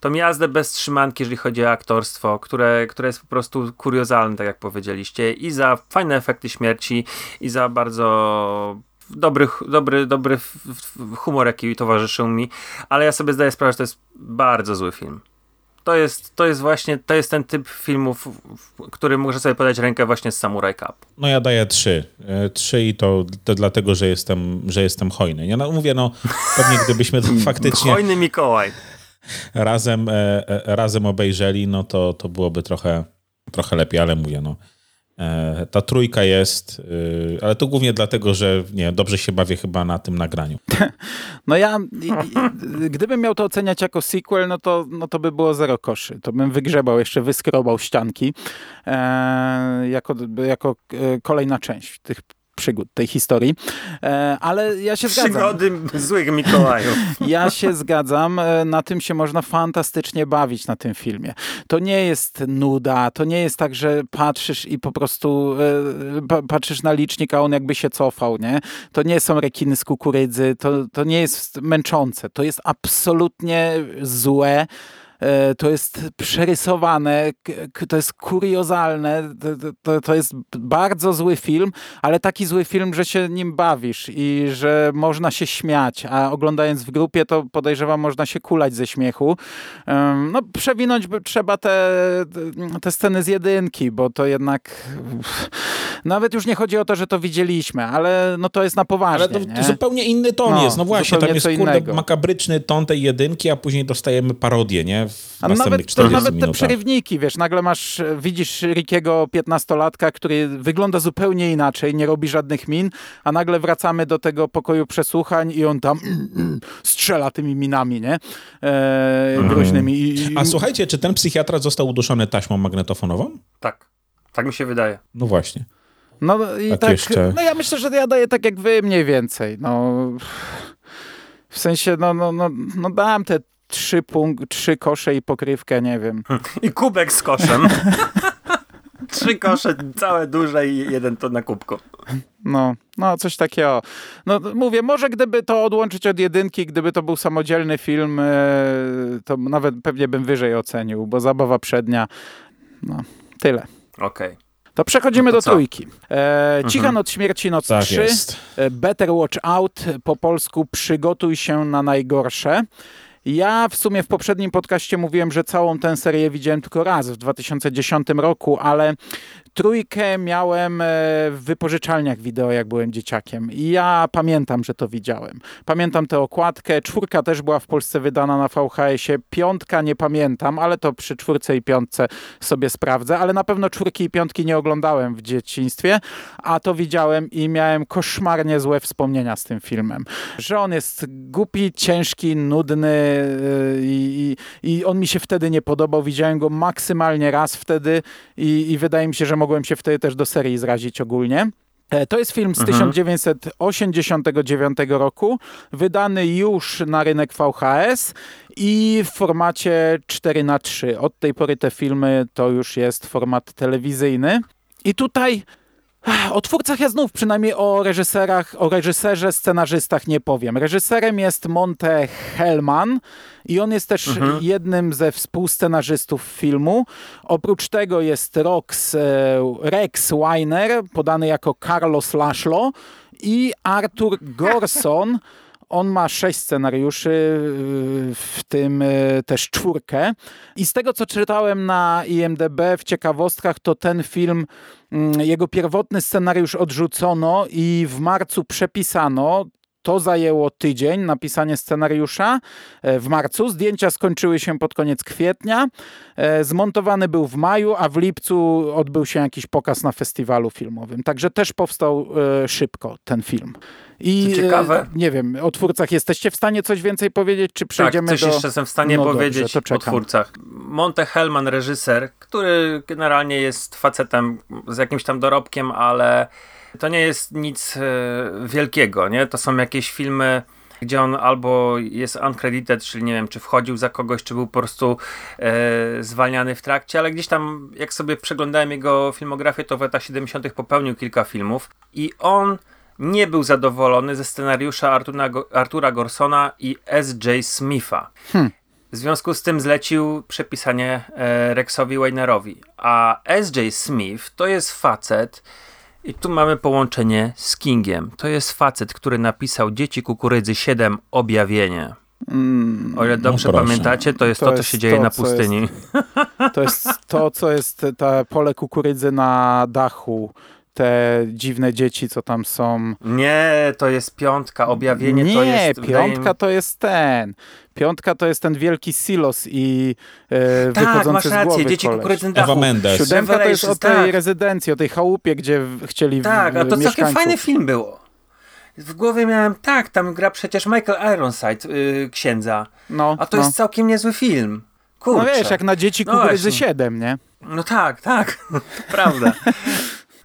tą jazdę bez trzymanki, jeżeli chodzi o aktorstwo, które, które jest po prostu kuriozalne, tak jak powiedzieliście, i za fajne efekty śmierci, i za bardzo dobry, dobry, dobry humor, jaki towarzyszył mi, ale ja sobie zdaję sprawę, że to jest bardzo zły film. To jest, to jest właśnie, to jest ten typ filmów, w którym muszę sobie podać rękę właśnie z Samurai Cup. No ja daję trzy. E, Trzy i to, to dlatego, że jestem, że jestem hojny. Ja no, mówię, no pewnie gdybyśmy to faktycznie Hojny Mikołaj. razem, e, e, razem obejrzeli, no to, to byłoby trochę, trochę lepiej, ale mówię, no. E, Ta trójka jest, e, ale to głównie dlatego, że nie, dobrze się bawię chyba na tym nagraniu. No ja, gdybym miał to oceniać jako sequel, no to, no to by było zero koszy. To bym wygrzebał, jeszcze wyskrobał ścianki e, jako, jako kolejna część tych przygód, tej historii. E, ale ja się zgadzam. Przygody złych Mikołajów. Ja się zgadzam, e, na tym się można fantastycznie bawić na tym filmie. To nie jest nuda, to nie jest tak, że patrzysz i po prostu e, pa- patrzysz na licznik, a on jakby się cofał, nie? To nie są rekiny z kukurydzy, to, to nie jest męczące, to jest absolutnie złe. E, To jest przerysowane, to jest kuriozalne, to, to, jest bardzo zły film, ale taki zły film, że się nim bawisz i że można się śmiać, a oglądając w grupie, to podejrzewam, można się kulać ze śmiechu. No, przewinąć by trzeba te, te sceny z jedynki, bo to jednak nawet już nie chodzi o to, że to widzieliśmy, ale no to jest na poważnie. Ale to, to zupełnie inny ton No, jest. No właśnie, tam jest kurde innego. makabryczny ton tej jedynki, a później dostajemy parodię, nie? W A następnych nawet, to 40 nawet te minutach. przerywniki, wiesz, nagle masz, widzisz Rickiego 15-latka, który wygląda zupełnie inaczej, nie robi żadnych min, a nagle wracamy do tego pokoju przesłuchań i on tam strzela tymi minami, nie? E, groźnymi. I, i, Mhm. A słuchajcie, czy ten psychiatra został uduszony taśmą magnetofonową? Tak. Tak mi się wydaje. No właśnie. No i Tak tak, jeszcze- no ja myślę, że ja daję tak jak wy mniej więcej, no w sensie, no, no, no, no dam te trzy, punk- trzy kosze i pokrywkę, nie wiem. I kubek z koszem. Trzy kosze, całe duże i jeden to na kubku. No, no coś takiego. No mówię, może gdyby to odłączyć od jedynki, gdyby to był samodzielny film, e, to nawet pewnie bym wyżej ocenił, bo zabawa przednia, no tyle. Okej. To przechodzimy No to do co? trójki. E, Cicha Mhm. noc śmierci, noc Tak 3. jest. E, Better Watch Out, po polsku przygotuj się na najgorsze. Ja w sumie w poprzednim podcaście mówiłem, że całą tę serię widziałem tylko raz w 2010 roku, ale trójkę miałem e, w wypożyczalniach wideo, jak byłem dzieciakiem. I ja pamiętam, że to widziałem. Pamiętam tę okładkę. Czwórka też była w Polsce wydana na VHS-ie. Piątka nie pamiętam, ale to przy czwórce i piątce sobie sprawdzę. Ale na pewno czwórki i piątki nie oglądałem w dzieciństwie, a to widziałem i miałem koszmarnie złe wspomnienia z tym filmem. Że on jest głupi, ciężki, nudny yy, i, i, i on mi się wtedy nie podobał. Widziałem go maksymalnie raz wtedy i, i wydaje mi się, że mogłem się wtedy też do serii zrazić ogólnie. E, To jest film z 1989 roku, wydany już na rynek VHS i w formacie 4 na 3 Od tej pory te filmy to już jest format telewizyjny. I tutaj o twórcach ja znów przynajmniej o reżyserach, o reżyserze, scenarzystach nie powiem. Reżyserem jest Monte Hellman i on jest też jednym ze współscenarzystów filmu. Oprócz tego jest Rox, e, Rex Weiner, podany jako Carlos Laszlo i Arthur Gorson, On ma sześć scenariuszy, y, w tym y, też czwórkę. I z tego, co czytałem na IMDB w ciekawostkach, to ten film, mm, jego pierwotny scenariusz odrzucono i w marcu przepisano. To zajęło tydzień, napisanie scenariusza e, w marcu. Zdjęcia skończyły się pod koniec kwietnia. E, zmontowany był w maju, a w lipcu odbył się jakiś pokaz na festiwalu filmowym. Także też powstał e, szybko ten film. I Co ciekawe. nie wiem, o twórcach jesteście w stanie coś więcej powiedzieć, czy przejdziemy tak, coś do... jeszcze jestem w stanie No powiedzieć dobrze, o twórcach. Monte Hellman, reżyser, który generalnie jest facetem z jakimś tam dorobkiem, ale to nie jest nic e, wielkiego, nie? To są jakieś filmy gdzie on albo jest uncredited, czyli nie wiem, czy wchodził za kogoś, czy był po prostu e, zwalniany w trakcie, ale gdzieś tam, jak sobie przeglądałem jego filmografię, to w latach 70. popełnił kilka filmów i on nie był zadowolony ze scenariusza Artura, Artura Gorsona i S.J. Smitha. W związku z tym zlecił przepisanie e, Rexowi Weinerowi. A S.J. Smith to jest facet, i tu mamy połączenie z Kingiem. To jest facet, który napisał Dzieci Kukurydzy 7 Objawienie. Mm, O ile dobrze proszę. pamiętacie, to jest To to, co jest się dzieje to, na pustyni. To jest to, co jest te pole kukurydzy na dachu. Te dziwne dzieci, co tam są. Nie, to jest piątka. Objawienie Nie, to jest... mi- piątka to jest ten. Piątka to jest ten wielki silos i e, Tak, wychodzący masz z rację. głowy Dzieci koleś. Kukurydzy na Ewa dachu. Mendes. Siódemka to jest o tej tak. rezydencji, o tej chałupie, gdzie chcieli Tak, a to całkiem mieszkańców. fajny film było. W głowie miałem, tak, tam gra przecież Michael Ironside, yy, księdza. No, A to no. jest całkiem niezły film. Kurczę. No wiesz, jak na dzieci No kukurydzy właśnie. 7, nie? No tak, tak, prawda.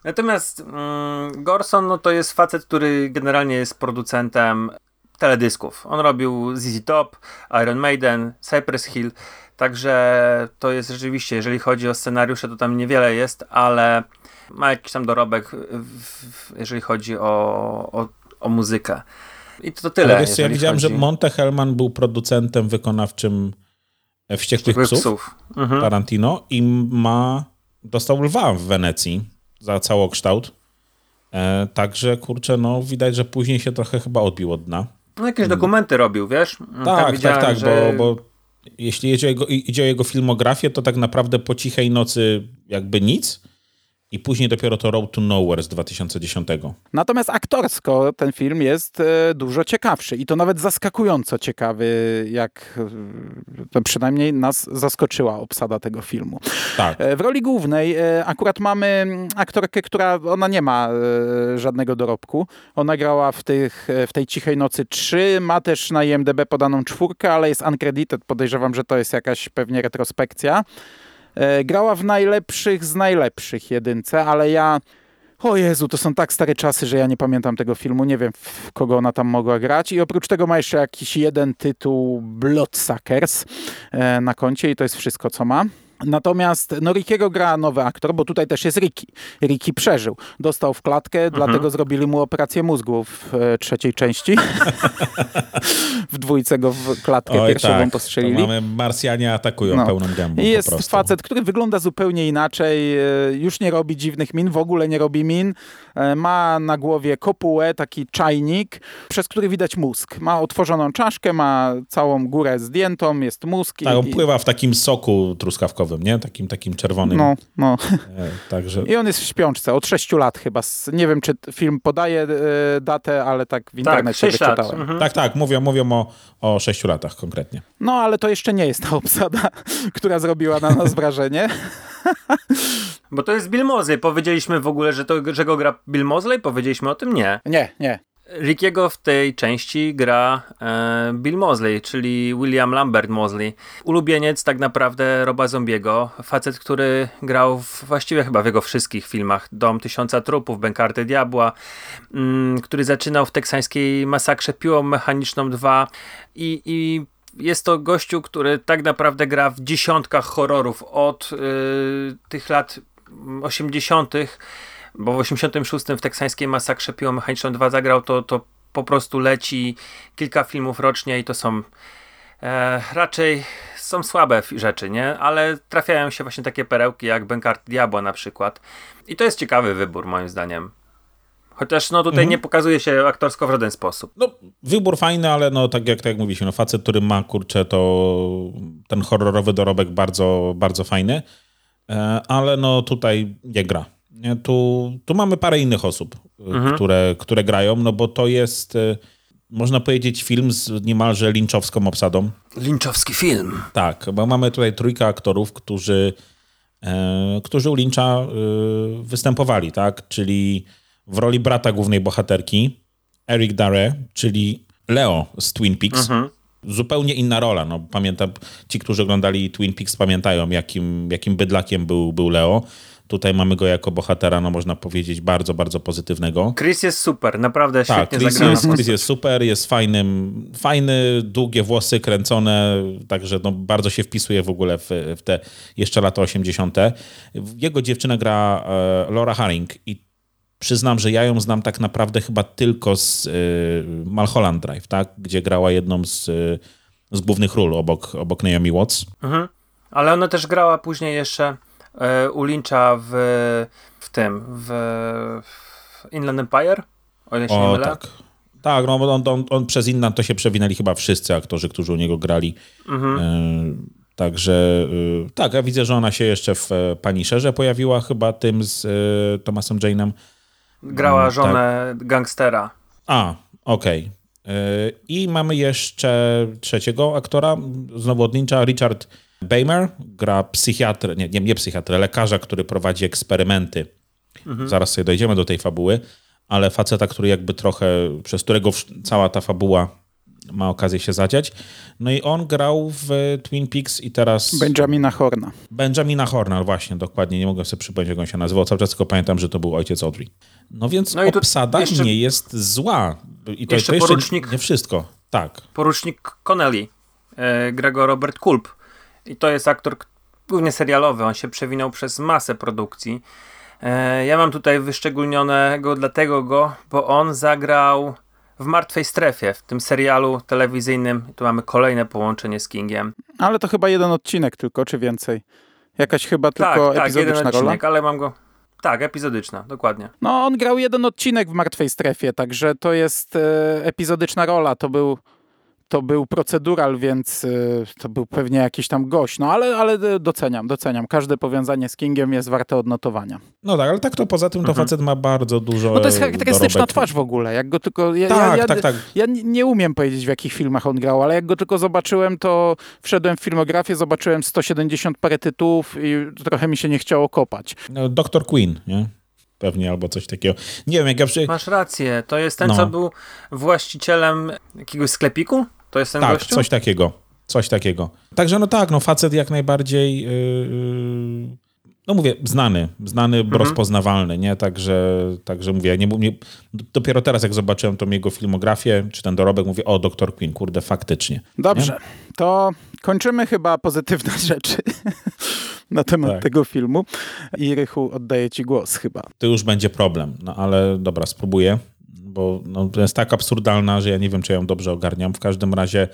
Natomiast mm, Gorson no to jest facet, który generalnie jest producentem teledysków. On robił ZZ Top, Iron Maiden, Cypress Hill, także to jest rzeczywiście, jeżeli chodzi o scenariusze, to tam niewiele jest, ale ma jakiś tam dorobek, w, jeżeli chodzi o, o, o muzykę. I to tyle. Ale wiesz ja widziałem, chodzi... że Monte Hellman był producentem wykonawczym Wściekłych Psów, psów. Mhm. Tarantino i ma, dostał lwa w Wenecji za całokształt. E, także, kurczę, no widać, że później się trochę chyba odbił od dna. No jakieś dokumenty robił, wiesz? Hmm. Tak, tak, tak, że- bo, bo jeśli idzie o, jego, idzie o jego filmografię, to tak naprawdę po cichej nocy jakby nic i później dopiero to Road to Nowhere z 2010. Natomiast aktorsko ten film jest e, dużo ciekawszy i to nawet zaskakująco ciekawy, jak e, przynajmniej nas zaskoczyła obsada tego filmu. Tak. E, W roli głównej akurat mamy mm, aktorkę, która ona nie ma żadnego dorobku. Ona grała w, tych, w tej Cichej Nocy 3, ma też na IMDB podaną czwórkę, ale jest uncredited. Podejrzewam, że to jest jakaś pewnie retrospekcja. E, Grała w najlepszych z najlepszych jedynce, ale ja... O Jezu, to są tak stare czasy, że ja nie pamiętam tego filmu. Nie wiem, w kogo ona tam mogła grać. I oprócz tego ma jeszcze jakiś jeden tytuł Bloodsuckers e, na koncie i to jest wszystko, co ma. Natomiast no Rickiego gra nowy aktor, bo tutaj też jest Ricky. Ricky przeżył. Dostał w klatkę, dlatego zrobili mu operację mózgu w e, trzeciej części. w dwójce go w klatkę Oj, piersiową tak. postrzelili. To mamy Marsjanie atakują No. pełną gębą I jest facet, który wygląda zupełnie inaczej, e, już nie robi dziwnych min, w ogóle nie robi min. E, Ma na głowie kopułę, taki czajnik, przez który widać mózg. Ma otworzoną czaszkę, ma całą górę zdjętą, jest mózg. Tak, on i- pływa w takim soku truskawkowym, nie? Takim, takim czerwonym. No, no. E, Także I on jest w śpiączce od 6 lat chyba. Nie wiem, czy film podaje e, datę, ale tak w internecie tak, 6 wyczytałem. Mhm. tak, tak, mówią, mówią o, o sześciu latach konkretnie. No, ale to jeszcze nie jest ta obsada, która zrobiła na nas wrażenie. Bo to jest Bill Mosley. Powiedzieliśmy w ogóle, że, to, że go gra Bill Mosley? Powiedzieliśmy o tym? Nie. Nie, nie. Rickiego w tej części gra e, Bill Mosley, czyli William Lambert Mosley. Ulubieniec tak naprawdę Roba Zombiego. Facet, który grał w, właściwie chyba w jego wszystkich filmach. Dom Tysiąca Trupów, Bękarty Diabła, mm, który zaczynał w teksańskiej masakrze Piłą Mechaniczną 2 i, i jest to gościu, który tak naprawdę gra w dziesiątkach horrorów od y, tych lat 80., bo w 86 w teksańskiej masakrze Piłą Mechaniczną 2 zagrał, to, to po prostu leci kilka filmów rocznie i to są e, raczej są słabe rzeczy, nie? Ale trafiają się właśnie takie perełki jak Bękart Diabła na przykład. I to jest ciekawy wybór moim zdaniem. Chociaż no tutaj mhm. nie pokazuje się aktorsko w żaden sposób. No, wybór fajny, ale no tak jak, tak jak mówiliśmy, no facet, który ma, kurczę, to ten horrorowy dorobek bardzo, bardzo fajny, ale no tutaj nie gra. Tu, tu mamy parę innych osób, mhm. które, które grają, no bo to jest e, można powiedzieć, film z niemalże linczowską obsadą. Linczowski film. Tak, bo mamy tutaj trójkę aktorów, którzy, e, którzy u Lyncha e, występowali, tak? Czyli w roli brata głównej bohaterki Eric Dare, czyli Leo z Twin Peaks. Mhm. Zupełnie inna rola. No, pamiętam, ci, którzy oglądali Twin Peaks, pamiętają, jakim, jakim bydlakiem był, był Leo. Tutaj mamy go jako bohatera, no można powiedzieć, bardzo, bardzo pozytywnego. Chris jest super, naprawdę tak, świetnie Chris. Jest, Chris jest super, jest fajnym, fajny, długie włosy kręcone, także no, bardzo się wpisuje w ogóle w, w te jeszcze lata 80. Jego dziewczyna gra e, Laura Haring i przyznam, że ja ją znam tak naprawdę chyba tylko z y, Malholland Drive, tak? gdzie grała jedną z, y, z głównych ról obok, obok Naomi Watts. Mhm. Ale ona też grała później jeszcze e, u Lyncha w, w tym, w, w Inland Empire, o ile się o, nie mylę. Tak. Tak, no on, on, on, przez Inland to się przewinęli chyba wszyscy aktorzy, którzy u niego grali. Mhm. E, Także y, tak, ja widzę, że ona się jeszcze w e, Punisherze pojawiła chyba tym z y, Thomasem Jane'em. Grała mm, żonę tak. gangstera. A, okej. Okay. I mamy jeszcze trzeciego aktora, znowu od Ninja, Richard Baymer. Gra psychiatr, nie, nie, nie psychiatrę, lekarza, który prowadzi eksperymenty. Mhm. Zaraz sobie dojdziemy do tej fabuły, ale faceta, który jakby trochę, przez którego cała ta fabuła ma okazję się zadziać. No i on grał w Twin Peaks i teraz... Benjamina Horna. Benjamina Horna, właśnie, dokładnie. Nie mogę sobie przypomnieć, jak on się nazywał. Cały czas tylko pamiętam, że to był ojciec Audrey. No więc no obsada jeszcze, nie jest zła. I to jeszcze, to jeszcze porucznik, nie wszystko. Tak. Porucznik Connelly, e, Gregor Robert Kulp. I to jest aktor głównie serialowy. On się przewinął przez masę produkcji. E, ja mam tutaj wyszczególnionego dlatego go, bo on zagrał w Martwej Strefie, w tym serialu telewizyjnym. Tu mamy kolejne połączenie z Kingiem. Ale to chyba jeden odcinek tylko, czy więcej? Jakaś chyba tak, tylko tak, epizodyczna jeden odcinek, rola? ale mam go... Tak, epizodyczna, dokładnie. No, on grał jeden odcinek w Martwej Strefie, także to jest e, epizodyczna rola. To był to był procedural, więc y, to był pewnie jakiś tam gość. No ale, ale doceniam, doceniam. Każde powiązanie z Kingiem jest warte odnotowania. No tak, ale tak to poza tym to mhm. facet ma bardzo dużo No to jest charakterystyczna dorobek. twarz w ogóle. Jak go tylko... Ja, tak, ja, ja, tak, tak. Ja nie umiem powiedzieć w jakich filmach on grał, ale jak go tylko zobaczyłem, to wszedłem w filmografię, zobaczyłem 170 parę tytułów i trochę mi się nie chciało kopać. No, Dr. Queen, nie? pewnie, albo coś takiego. Nie wiem, jak ja przy... Masz rację, to jest ten, no. co był właścicielem jakiegoś sklepiku? To jest ten tak, gościu? coś takiego. Coś takiego. Także no tak, no facet jak najbardziej yy, no mówię, znany, znany, mhm. rozpoznawalny, nie? Także, także mówię, nie, nie, dopiero teraz jak zobaczyłem tą jego filmografię, czy ten dorobek, mówię, o, Dr. Queen, kurde, faktycznie. Dobrze, nie? to kończymy chyba pozytywne rzeczy na temat tak. tego filmu i Rychu, oddaję ci głos chyba. To już będzie problem, no ale dobra, spróbuję bo no, jest tak absurdalna, że ja nie wiem, czy ją dobrze ogarniam. W każdym razie,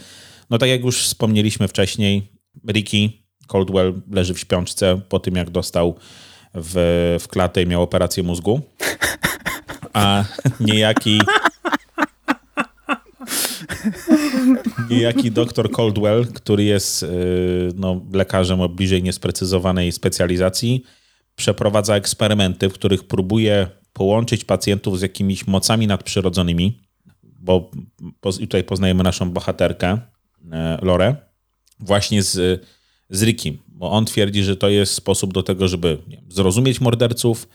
no tak jak już wspomnieliśmy wcześniej, Ricky Coldwell leży w śpiączce po tym, jak dostał w, w klatę i miał operację mózgu. A niejaki niejaki doktor Coldwell, który jest y, no, lekarzem o bliżej niesprecyzowanej specjalizacji, przeprowadza eksperymenty, w których próbuje połączyć pacjentów z jakimiś mocami nadprzyrodzonymi, bo tutaj poznajemy naszą bohaterkę, e, Lorę, właśnie z, z Rickiem, bo on twierdzi, że to jest sposób do tego, żeby zrozumieć morderców,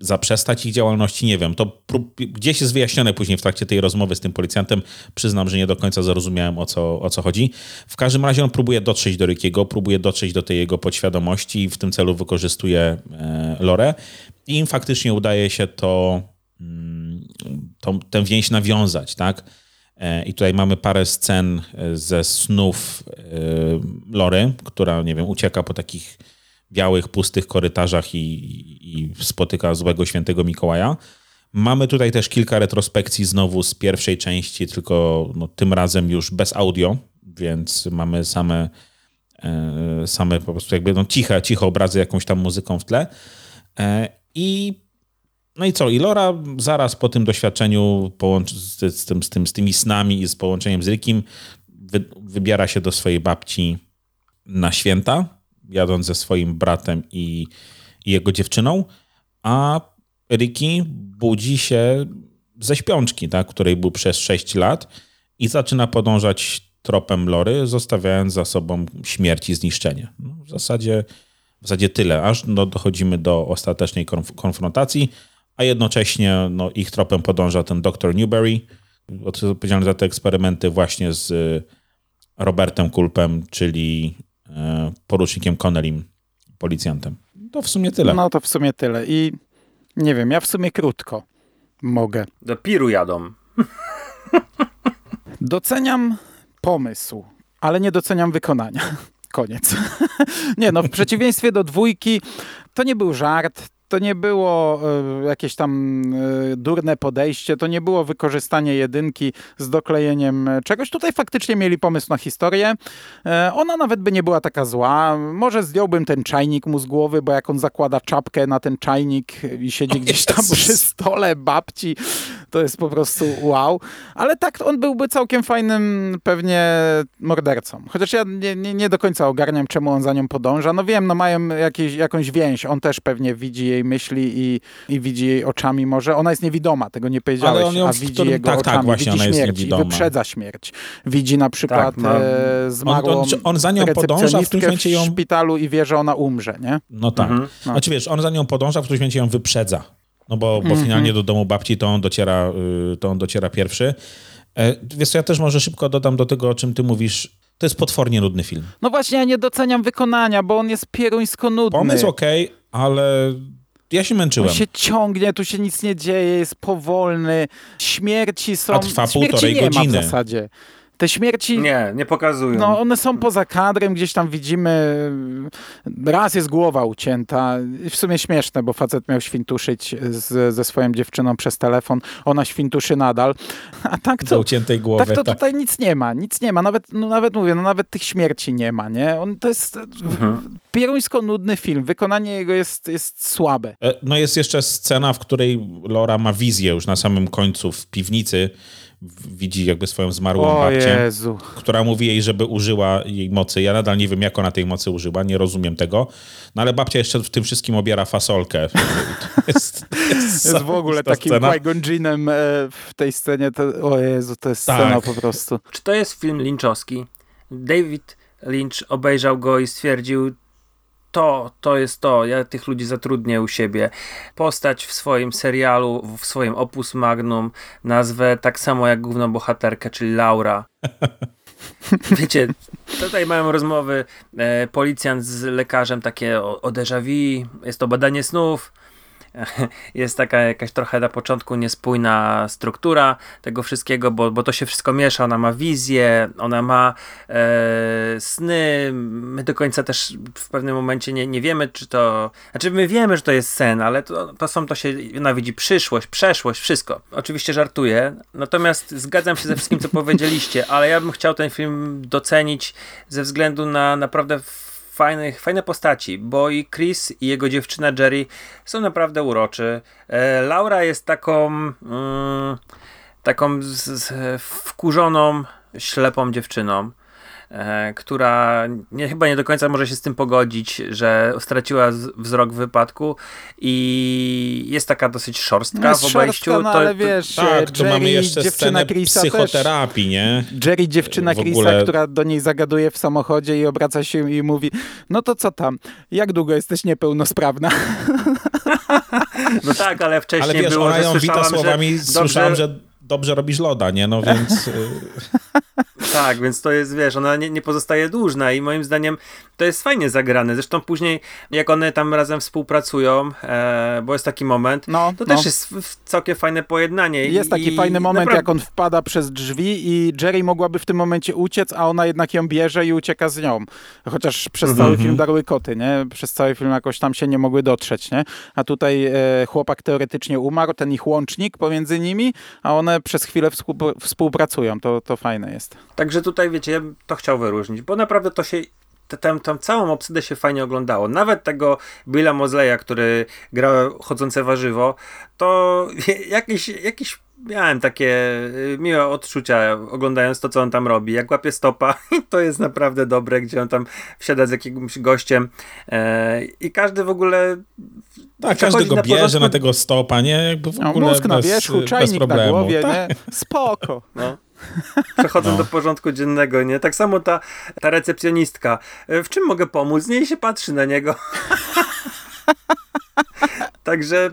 zaprzestać ich działalności, nie wiem. To gdzieś jest wyjaśnione później w trakcie tej rozmowy z tym policjantem. Przyznam, że nie do końca zrozumiałem o co, o co chodzi. W każdym razie on próbuje dotrzeć do Rickiego, próbuje dotrzeć do tej jego podświadomości i w tym celu wykorzystuje e, Lorę. I im faktycznie udaje się to, mm, to tę więź nawiązać, tak? E, I tutaj mamy parę scen e, ze snów Lory, która, nie wiem, ucieka po takich białych, pustych korytarzach i, i spotyka złego świętego Mikołaja. Mamy tutaj też kilka retrospekcji znowu z pierwszej części, tylko no, tym razem już bez audio, więc mamy same, e, same po prostu jakby no, ciche, ciche obrazy jakąś tam muzyką w tle. I No i co? I Laura zaraz po tym doświadczeniu połącz- z, z, tym, z, tym, z tymi snami i z połączeniem z Rickiem wy, wybiera się do swojej babci na święta, jadąc ze swoim bratem i, i jego dziewczyną, a Ricky budzi się ze śpiączki, tak, której był przez 6 lat i zaczyna podążać tropem Lory, zostawiając za sobą śmierć i zniszczenie. No, w, zasadzie, w zasadzie tyle, aż no, dochodzimy do ostatecznej konf- konfrontacji, a jednocześnie no, ich tropem podąża ten dr Newberry, odpowiedzialny za te eksperymenty właśnie z Robertem Kulpem, czyli e, porucznikiem Connelim, policjantem. To w sumie tyle. No to w sumie tyle. I nie wiem, ja w sumie krótko mogę. Do piru jadą. Doceniam pomysł, ale nie doceniam wykonania. Koniec. nie no, w przeciwieństwie do dwójki, to nie był żart, to nie było y, jakieś tam y, durne podejście, to nie było wykorzystanie jedynki z doklejeniem czegoś. Tutaj faktycznie mieli pomysł na historię. Y, ona nawet by nie była taka zła. Może zdjąłbym ten czajnik mu z głowy, bo jak on zakłada czapkę na ten czajnik i siedzi gdzieś tam przy stole babci, to jest po prostu wow. Ale tak, on byłby całkiem fajnym pewnie mordercą. Chociaż ja nie, nie, nie do końca ogarniam, czemu on za nią podąża. No wiem, no mają jakieś, jakąś więź. On też pewnie widzi jej myśli i, i widzi jej oczami może. Ona jest niewidoma, tego nie powiedziałeś, Ale on ją a widzi którym- jego tak, tak, oczami. właśnie, widzi ona jest śmierć i wyprzedza śmierć. Widzi na przykład Tak, ma- e, zmarłą On- on- on za nią podąża, w którymś momencie ją- w szpitalu i wie, że ona umrze, nie? No tak. Mhm. Znaczy wiesz, on za nią podąża, w którymś momencie ją wyprzedza. No bo, bo finalnie do domu babci to on dociera, y, to on dociera pierwszy. E, co, ja też może szybko dodam do tego, o czym ty mówisz. To jest potwornie nudny film. No właśnie, ja nie doceniam wykonania, bo on jest pieruńsko nudny. Pomysł okej, ale ja się męczyłem. On się ciągnie, tu się nic nie dzieje, jest powolny. Śmierci są. A trwa śmierci półtorej nie godziny. Ma w zasadzie. Te śmierci. Nie, nie pokazują. No, one są poza kadrem, gdzieś tam widzimy, raz jest głowa ucięta. W sumie śmieszne, bo facet miał świntuszyć z, ze swoją dziewczyną przez telefon. Ona świntuszy nadal. A tak Do to, uciętej głowy. tak to tak. tutaj nic nie ma. Nic nie ma. Nawet, no, nawet mówię, no, nawet tych śmierci nie ma, nie? On, to jest Mhm. pieruńsko nudny film. Wykonanie jego jest, jest słabe. E, No jest jeszcze scena, w której Laura ma wizję już na samym końcu w piwnicy. Widzi jakby swoją zmarłą O babcię. Jezu. która mówi jej, żeby użyła jej mocy. Ja nadal nie wiem, jak ona tej mocy użyła, nie rozumiem tego. No ale babcia jeszcze w tym wszystkim obiera fasolkę. To jest, to jest, jest w ogóle ta takim Jinnem e, w tej scenie. To, o Jezu, to jest Tak. scena po prostu. Czy to jest film Lynchowski? David Lynch obejrzał go i stwierdził, to, to jest to, ja tych ludzi zatrudnię u siebie. Postać w swoim serialu, w swoim opus magnum nazwę tak samo jak główną bohaterkę, czyli Laura. Wiecie, tutaj mają rozmowy e, policjant z lekarzem takie o, o déjà vu, jest to badanie snów, jest taka jakaś trochę na początku niespójna struktura tego wszystkiego, bo, bo to się wszystko miesza. Ona ma wizję, ona ma e, sny. My do końca też w pewnym momencie nie, nie wiemy, czy to. Znaczy, my wiemy, że to jest sen, ale to, to są to się. Ona widzi przyszłość, przeszłość, wszystko. Oczywiście żartuję, natomiast zgadzam się ze wszystkim, co powiedzieliście, ale ja bym chciał ten film docenić ze względu na naprawdę fajnych, fajne postaci, bo i Chris i jego dziewczyna Jerry są naprawdę uroczy. E, Laura jest taką mm, taką z, z, wkurzoną, ślepą dziewczyną, która nie, chyba nie do końca może się z tym pogodzić, że straciła z, wzrok w wypadku i jest taka dosyć szorstka No jest w obejściu. szorstka, no, ale wiesz, Tak, Jerry, mamy jeszcze dziewczyna scenę Chrisa też. psychoterapii, nie? Jerry, dziewczyna Chrisa, ogóle- która do niej zagaduje w samochodzie i obraca się i mówi, no to co tam, jak długo jesteś niepełnosprawna? No tak, ale wcześniej Ale wiesz, było, ona że ją wita słowami, że słyszałem, dobrze, że dobrze robisz loda, nie? No więc... y, Tak, więc to jest, wiesz, ona nie, nie pozostaje dłużna i moim zdaniem to jest fajnie zagrane. Zresztą później, jak one tam razem współpracują, e, bo jest taki moment, No, to no. też jest całkiem fajne pojednanie. i- Jest taki i fajny moment, naprawdę- jak on wpada przez drzwi i Jerry mogłaby w tym momencie uciec, a ona jednak ją bierze i ucieka z nią. Chociaż przez Mhm. cały film darły koty, nie? Przez cały film jakoś tam się nie mogły dotrzeć, nie? A tutaj e, chłopak teoretycznie umarł, ten ich łącznik pomiędzy nimi, a one przez chwilę współpr- współpracują. To, to fajne jest. Także tutaj, wiecie, ja bym to chciał wyróżnić, bo naprawdę to się tam, tam całą obsydę się fajnie oglądało. Nawet tego Billa Mosleya, który gra chodzące warzywo, to jakiś, jakiś miałem takie y, miłe odczucia oglądając to, co on tam robi. Jak łapie stopa, to jest naprawdę dobre, gdzie on tam wsiada z jakimś gościem e, i każdy w ogóle tak, każdy go na bierze porządku... na tego stopa, nie? Jakby w no, ogóle mózg bez, na wierzchu, czajnik na głowie, tak. nie? Spoko. No. Przechodzą no. do porządku dziennego, nie? Tak samo ta, ta recepcjonistka. E, w czym mogę pomóc? Nie się patrzy na niego. także,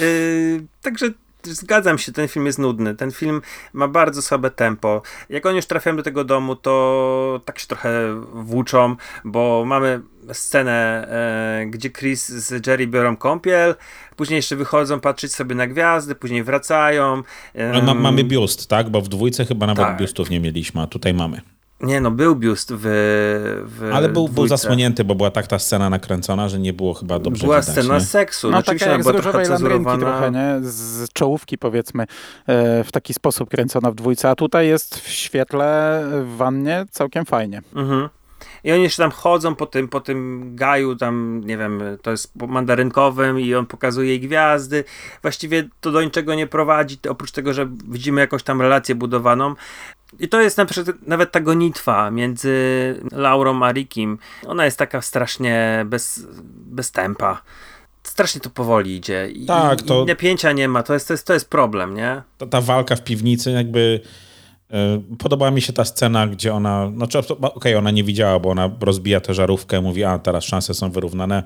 yy, także zgadzam się, ten film jest nudny. Ten film ma bardzo słabe tempo. Jak oni już trafiają do tego domu, to tak się trochę włóczą, bo mamy scenę, e, gdzie Chris z Jerry biorą kąpiel, później jeszcze wychodzą patrzeć sobie na gwiazdy, później wracają. E, ma, mamy biust, tak? Bo w dwójce chyba nawet tak. biustów nie mieliśmy, a tutaj mamy. Nie no, był biust w, w Ale był, był zasłonięty, bo była tak ta scena nakręcona, że nie było chyba dobrze Była widać, scena nie? seksu. No taka jak z różowej landrynki trochę, nie? Z czołówki powiedzmy e, w taki sposób kręcona w dwójce, a tutaj jest w świetle w wannie całkiem fajnie. Mhm. I oni jeszcze tam chodzą po tym, po tym gaju, tam, nie wiem, to jest mandarynkowym i on pokazuje jej gwiazdy. Właściwie to do niczego nie prowadzi, oprócz tego, że widzimy jakąś tam relację budowaną. I to jest na przykład nawet ta gonitwa między Laurą a Rickim. Ona jest taka strasznie bez, bez tempa. Strasznie to powoli idzie. I, tak, to... I napięcia nie ma. To jest, to jest, to jest problem, nie? Ta, ta walka w piwnicy jakby... E, podobała mi się ta scena, gdzie ona, znaczy okej, okay, ona nie widziała, bo ona rozbija tę żarówkę, mówi, a teraz szanse są wyrównane,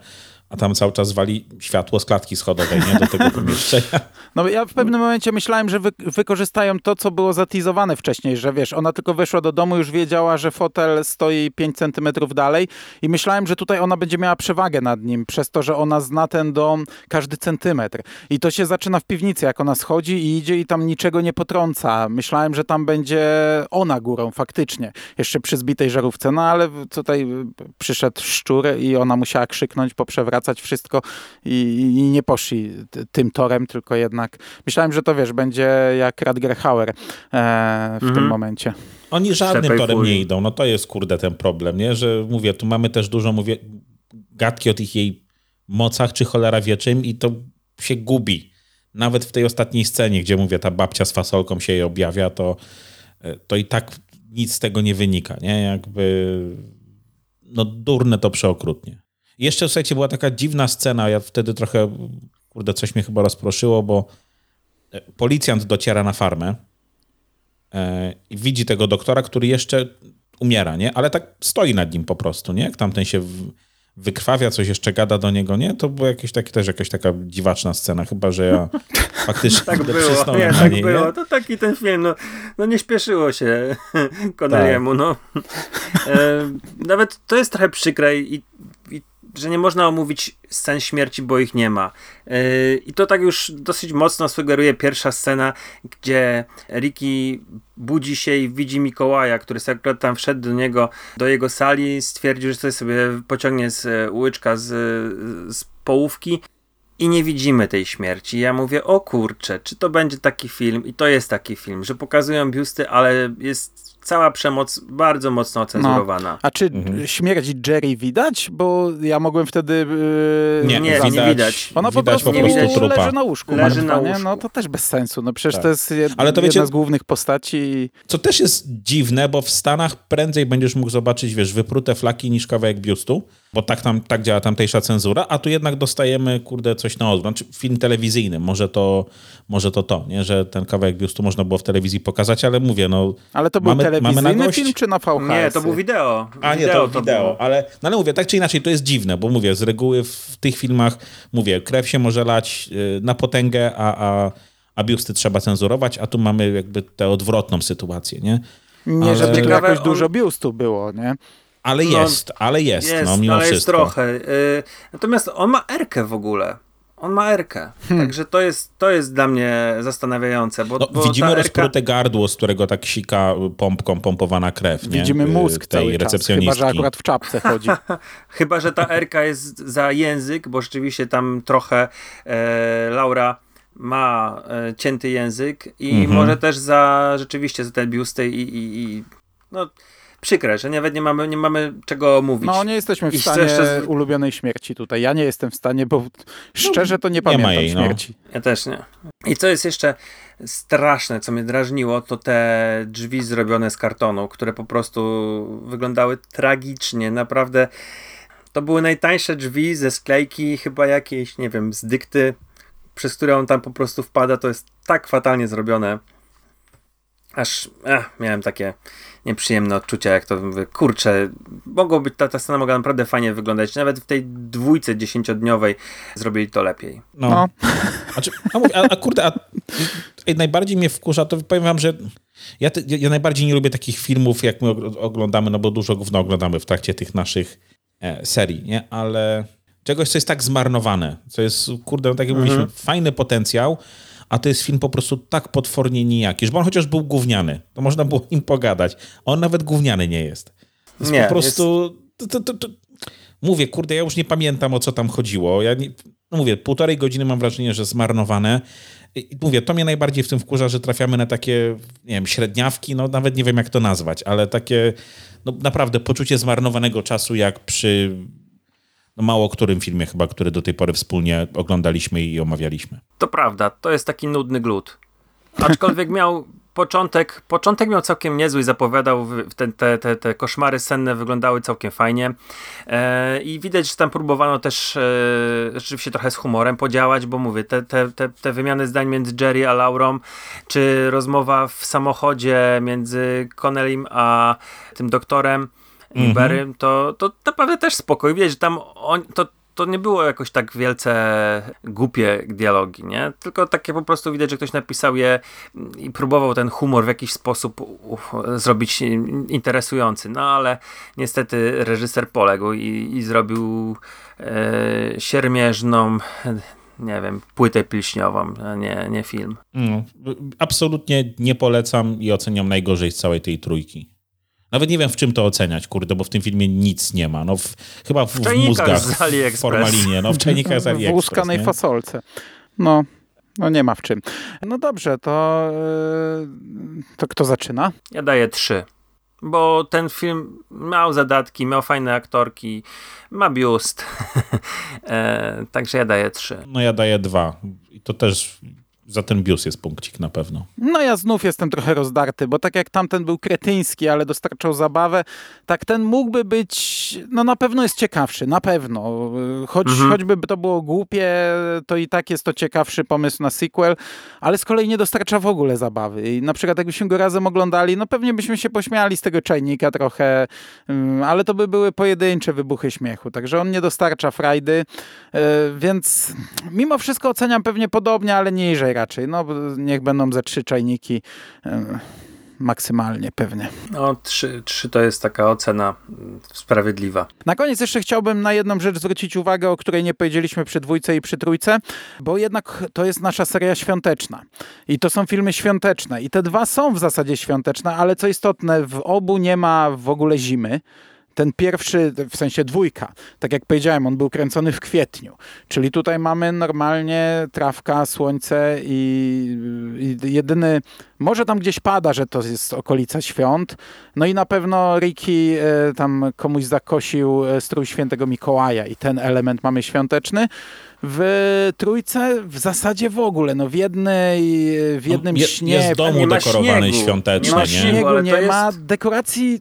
a tam cały czas wali światło z klatki schodowej, nie? Do tego pomieszczenia. No ja w pewnym momencie myślałem, że wy wykorzystają to, co było zatizowane wcześniej, że wiesz, ona tylko weszła do domu, już wiedziała, że fotel stoi 5 centymetrów dalej i myślałem, że tutaj ona będzie miała przewagę nad nim, przez to, że ona zna ten dom każdy centymetr. I to się zaczyna w piwnicy, jak ona schodzi i idzie i tam niczego nie potrąca. Myślałem, że tam będzie ona górą, faktycznie. Jeszcze przy zbitej żarówce, no ale tutaj przyszedł szczur i ona musiała krzyknąć, poprzewracać wszystko i, i nie poszli tym torem, tylko jednak myślałem, że to wiesz, będzie jak Radger Hauer e, w mhm. tym momencie. Oni żadnym torem nie idą, no to jest kurde ten problem, nie? Że mówię, tu mamy też dużo mówię, gadki o tych jej mocach, czy cholera wie czym i to się gubi. Nawet w tej ostatniej scenie, gdzie mówię, ta babcia z fasolką się jej objawia, to, e, to i tak nic z tego nie wynika, nie? Jakby no durne to przeokrutnie. Jeszcze, słuchajcie, była taka dziwna scena, ja wtedy trochę, kurde, coś mnie chyba rozproszyło, bo e, policjant dociera na farmę e, i widzi tego doktora, który jeszcze umiera, nie? Ale tak stoi nad nim po prostu, nie? Jak tamten się wykrwawia, coś jeszcze gada do niego, nie? To była jakieś takie, też jakaś taka dziwaczna scena, chyba, że ja faktycznie tak było, nie, tak niej, było. Nie? To taki ten film, no, no nie śpieszyło się Connelly'emu, tak. no. E, nawet to jest trochę przykre i że nie można omówić scen śmierci, bo ich nie ma. Yy, I to tak już dosyć mocno sugeruje pierwsza scena, gdzie Ricky budzi się i widzi Mikołaja, który sobie akurat tam wszedł do niego, do jego sali, stwierdził, że sobie pociągnie z e, łyczka z, z połówki i nie widzimy tej śmierci. Ja mówię, o kurczę, czy to będzie taki film? I to jest taki film, że pokazują biusty, ale jest cała przemoc bardzo mocno ocenzurowana. No. A czy mhm. śmierć Jerry widać? Bo ja mogłem wtedy... Yy, nie, nie, nie widać. Ona po prostu, po prostu trupa. leży na łóżku. Leży na łóżku. No to też bez sensu. No przecież tak. to jest jed, Ale to wiecie, jedna z głównych postaci. Co też jest dziwne, bo w Stanach prędzej będziesz mógł zobaczyć, wiesz, wyprute flaki niż kawałek biustu, bo tak, tam, tak działa tamtejsza cenzura, a tu jednak dostajemy, kurde, coś na odwrót. Znaczy film telewizyjny, może to, może to to, nie? że ten kawałek biustu można było w telewizji pokazać, ale mówię, no... Ale to był mamy, telewizyjny mamy film czy na VHS? Nie, to był wideo. A nie, to, to wideo, było. ale, no ale mówię, tak czy inaczej to jest dziwne, bo mówię, z reguły w tych filmach, mówię, krew się może lać y, na potęgę, a, a, a biusty trzeba cenzurować, a tu mamy jakby tę odwrotną sytuację, nie? Nie, ale... żeby jakoś on... dużo biustu było, nie? Ale no, jest, ale jest, jest no mimo ale wszystko. jest trochę. Y, natomiast on ma erkę w ogóle. On ma erkę. Hmm. Także to jest, to jest dla mnie zastanawiające. Bo, no, bo widzimy rozprute gardło, z którego tak sika pompką pompowana krew. Nie? Widzimy mózg tej cały recepcjonistki. Czas, chyba, że akurat w czapce chodzi. chyba, że ta erka jest za język, bo rzeczywiście tam trochę e, Laura ma e, cięty język i mhm. może też za rzeczywiście za te biusty i, i, i no przykre, że nawet nie mamy, nie mamy czego mówić. No nie jesteśmy w I stanie jeszcze z- ulubionej śmierci tutaj. Ja nie jestem w stanie, bo szczerze to nie pamiętam jej, no. śmierci. Ja też nie. I co jest jeszcze straszne, co mnie drażniło, to te drzwi zrobione z kartonu, które po prostu wyglądały tragicznie. Naprawdę to były najtańsze drzwi ze sklejki, chyba jakieś, nie wiem, z dykty, przez które on tam po prostu wpada. To jest tak fatalnie zrobione. Aż ach, miałem takie nieprzyjemne odczucia, jak to mówię, kurczę, mogło być, ta, ta scena mogła naprawdę fajnie wyglądać. Nawet w tej dwójce dziesięciodniowej zrobili to lepiej. No. No. Znaczy, a, mówię, a, a kurde, a, ej, najbardziej mnie wkurza, to powiem wam, że ja, te, ja, najbardziej nie lubię takich filmów, jak my og- oglądamy, no bo dużo gówno oglądamy w trakcie tych naszych e, serii, nie? Ale czegoś, co jest tak zmarnowane, co jest, kurde, no tak jak mówiliśmy, fajny potencjał, a to jest film po prostu tak potwornie nijaki, że on chociaż był gówniany, to można było nim pogadać, on nawet gówniany nie jest. Jest Nie, po prostu... To, to, to, to, mówię, kurde, ja już nie pamiętam, o co tam chodziło. Ja nie, no mówię, półtorej godziny mam wrażenie, że zmarnowane. I mówię, to mnie najbardziej w tym wkurza, że trafiamy na takie, nie wiem, średniawki, no nawet nie wiem, jak to nazwać, ale takie, no naprawdę poczucie zmarnowanego czasu, jak przy no, mało którym filmie chyba, który do tej pory wspólnie oglądaliśmy i omawialiśmy. To prawda, to jest taki nudny glut. Aczkolwiek miał początek, początek miał całkiem niezły i zapowiadał, ten, te, te, te koszmary senne wyglądały całkiem fajnie e, i widać, że tam próbowano też e, rzeczywiście trochę z humorem podziałać, bo mówię, te, te, te, te wymiany zdań między Jerry a Laurą, czy rozmowa w samochodzie między Connelim a tym doktorem i Barrym, to, to naprawdę też spokój. Widać, że tam on, to, to nie było jakoś tak wielce głupie dialogi, nie? Tylko takie po prostu widać, że ktoś napisał je i próbował ten humor w jakiś sposób u- u- zrobić interesujący. No ale niestety reżyser poległ i, i zrobił e, siermierzną, nie wiem, płytę pilśniową, a nie, nie film. No, absolutnie nie polecam i oceniam najgorzej z całej tej trójki. Nawet nie wiem, w czym to oceniać, kurde, bo w tym filmie nic nie ma. No, w, chyba w, w czajnikach mózgach, z w formalinie, no w czajnikach z W AliExpress. łuskanej nie? fasolce. No, no nie ma w czym. No dobrze, to, yy, to kto zaczyna? Ja daję trzy. Bo ten film miał zadatki, miał fajne aktorki, ma biust. e, także ja daję trzy. No ja daję dwa. I to też za ten bius jest punkcik na pewno. No ja znów jestem trochę rozdarty, bo tak jak tamten był kretyński, ale dostarczał zabawę, tak ten mógłby być, no na pewno jest ciekawszy, na pewno. Choć, Mhm. Choćby to było głupie, to i tak jest to ciekawszy pomysł na sequel, ale z kolei nie dostarcza w ogóle zabawy. I na przykład jakbyśmy go razem oglądali, no pewnie byśmy się pośmiali z tego czajnika trochę, ym, ale to by były pojedyncze wybuchy śmiechu, także on nie dostarcza frajdy, yy, więc mimo wszystko oceniam pewnie podobnie, ale niżej raczej. No, niech będą ze trzy czajniki maksymalnie pewnie. No, trzy, trzy to jest taka ocena mm, sprawiedliwa. Na koniec jeszcze chciałbym na jedną rzecz zwrócić uwagę, o której nie powiedzieliśmy przy dwójce i przy trójce, bo jednak to jest nasza seria świąteczna. I to są filmy świąteczne. I te dwa są w zasadzie świąteczne, ale co istotne, w obu nie ma w ogóle zimy. Ten pierwszy, w sensie dwójka, tak jak powiedziałem, on był kręcony w kwietniu. Czyli tutaj mamy normalnie trawka, słońce i, i jedyny, może tam gdzieś pada, że to jest okolica świąt. No i na pewno Ricky e, tam komuś zakosił e, strój świętego Mikołaja i ten element mamy świąteczny. W trójce w zasadzie w ogóle, no w jednej, w jednym Je- śnie, Jest dom nie ma udekorowany śniegu. świątecznie, no nie? śniegu to nie jest- ma, dekoracji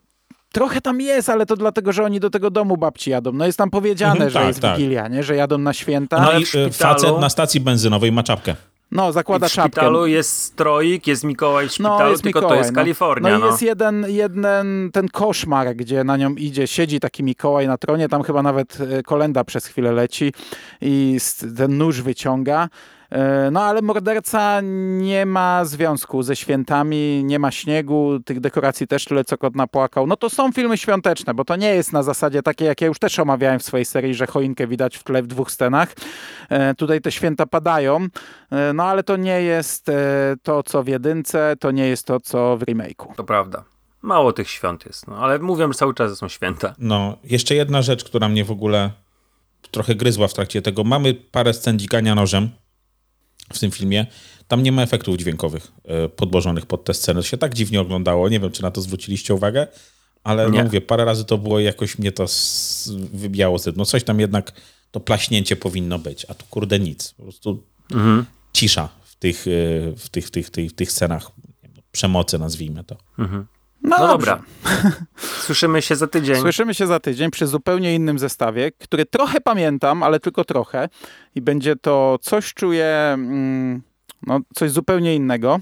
trochę tam jest, ale to dlatego, że oni do tego domu babci jadą. No jest tam powiedziane, Mhm, że tak, jest tak. Wigilia, nie? że jadą na święta. No No, i w szpitalu- facet na stacji benzynowej ma czapkę. no I zakłada w czapkę. szpitalu jest stroik, jest Mikołaj w szpitalu, No, jest tylko Mikołaj, to jest no. Kalifornia. No No, i jest jeden, jeden ten koszmar, gdzie na nią idzie, siedzi taki Mikołaj na tronie, tam chyba nawet e, kolenda przez chwilę leci i ten nóż wyciąga. E, No ale morderca nie ma związku ze świętami, nie ma śniegu, tych dekoracji też tyle co kot napłakał. No to są filmy świąteczne, bo to nie jest na zasadzie takie, jak ja już też omawiałem w swojej serii, że choinkę widać w tle w dwóch scenach. E, Tutaj te święta padają, e, no ale to nie jest e, to, co w jedynce, to nie jest to, co w remake'u. To prawda. Mało tych świąt jest, no, ale mówią, że cały czas są święta. No, jeszcze jedna rzecz, która mnie w ogóle trochę gryzła w trakcie tego. Mamy parę scen dzikania nożem w tym filmie. Tam nie ma efektów dźwiękowych e, podłożonych pod te sceny. To się tak dziwnie oglądało. Nie wiem, czy na to zwróciliście uwagę, ale Nie. no mówię, parę razy to było jakoś mnie to wybijało z. No coś tam jednak, to plaśnięcie powinno być, a tu kurde nic. Po prostu cisza w tych, e, w tych, w tych, w tych, w tych scenach przemocy, nazwijmy to. No dobrze. dobra. Słyszymy się za tydzień. Słyszymy się za tydzień przy zupełnie innym zestawie, który trochę pamiętam, ale tylko trochę. I będzie to coś czuję, mm, no, coś zupełnie innego.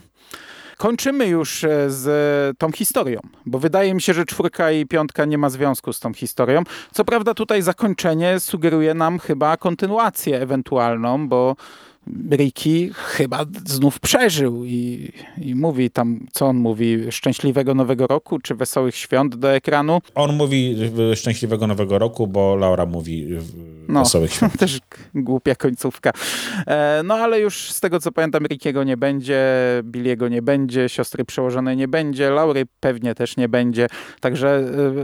Kończymy już e, z tą historią, bo wydaje mi się, że czwórka i piątka nie ma związku z tą historią. Co prawda tutaj zakończenie sugeruje nam chyba kontynuację ewentualną, bo Ricky chyba znów przeżył i, i mówi tam, co on mówi, szczęśliwego nowego roku, czy wesołych świąt do ekranu. On mówi szczęśliwego nowego roku, bo Laura mówi No. wesołych świąt. Też głupia końcówka. E, no ale już z tego co pamiętam, Rickiego nie będzie, Billiego nie będzie, siostry przełożonej nie będzie, Laury pewnie też nie będzie. Także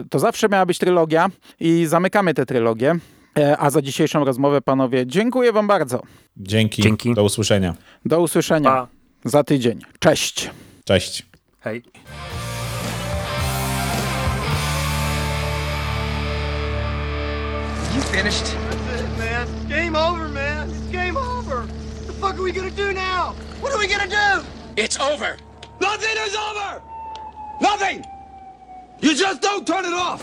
e, to zawsze miała być trylogia i zamykamy tę trylogię. E, a za dzisiejszą rozmowę, panowie, dziękuję wam bardzo. Dzięki. Dzięki. Do usłyszenia. Do usłyszenia Pa. za tydzień. Cześć. Cześć. Hej. You finished? That's it, man. Game over, man. It's game over. What the fuck are we gonna do now? What are we gonna do? It's over. Nothing is over! Nothing! You just don't turn it off!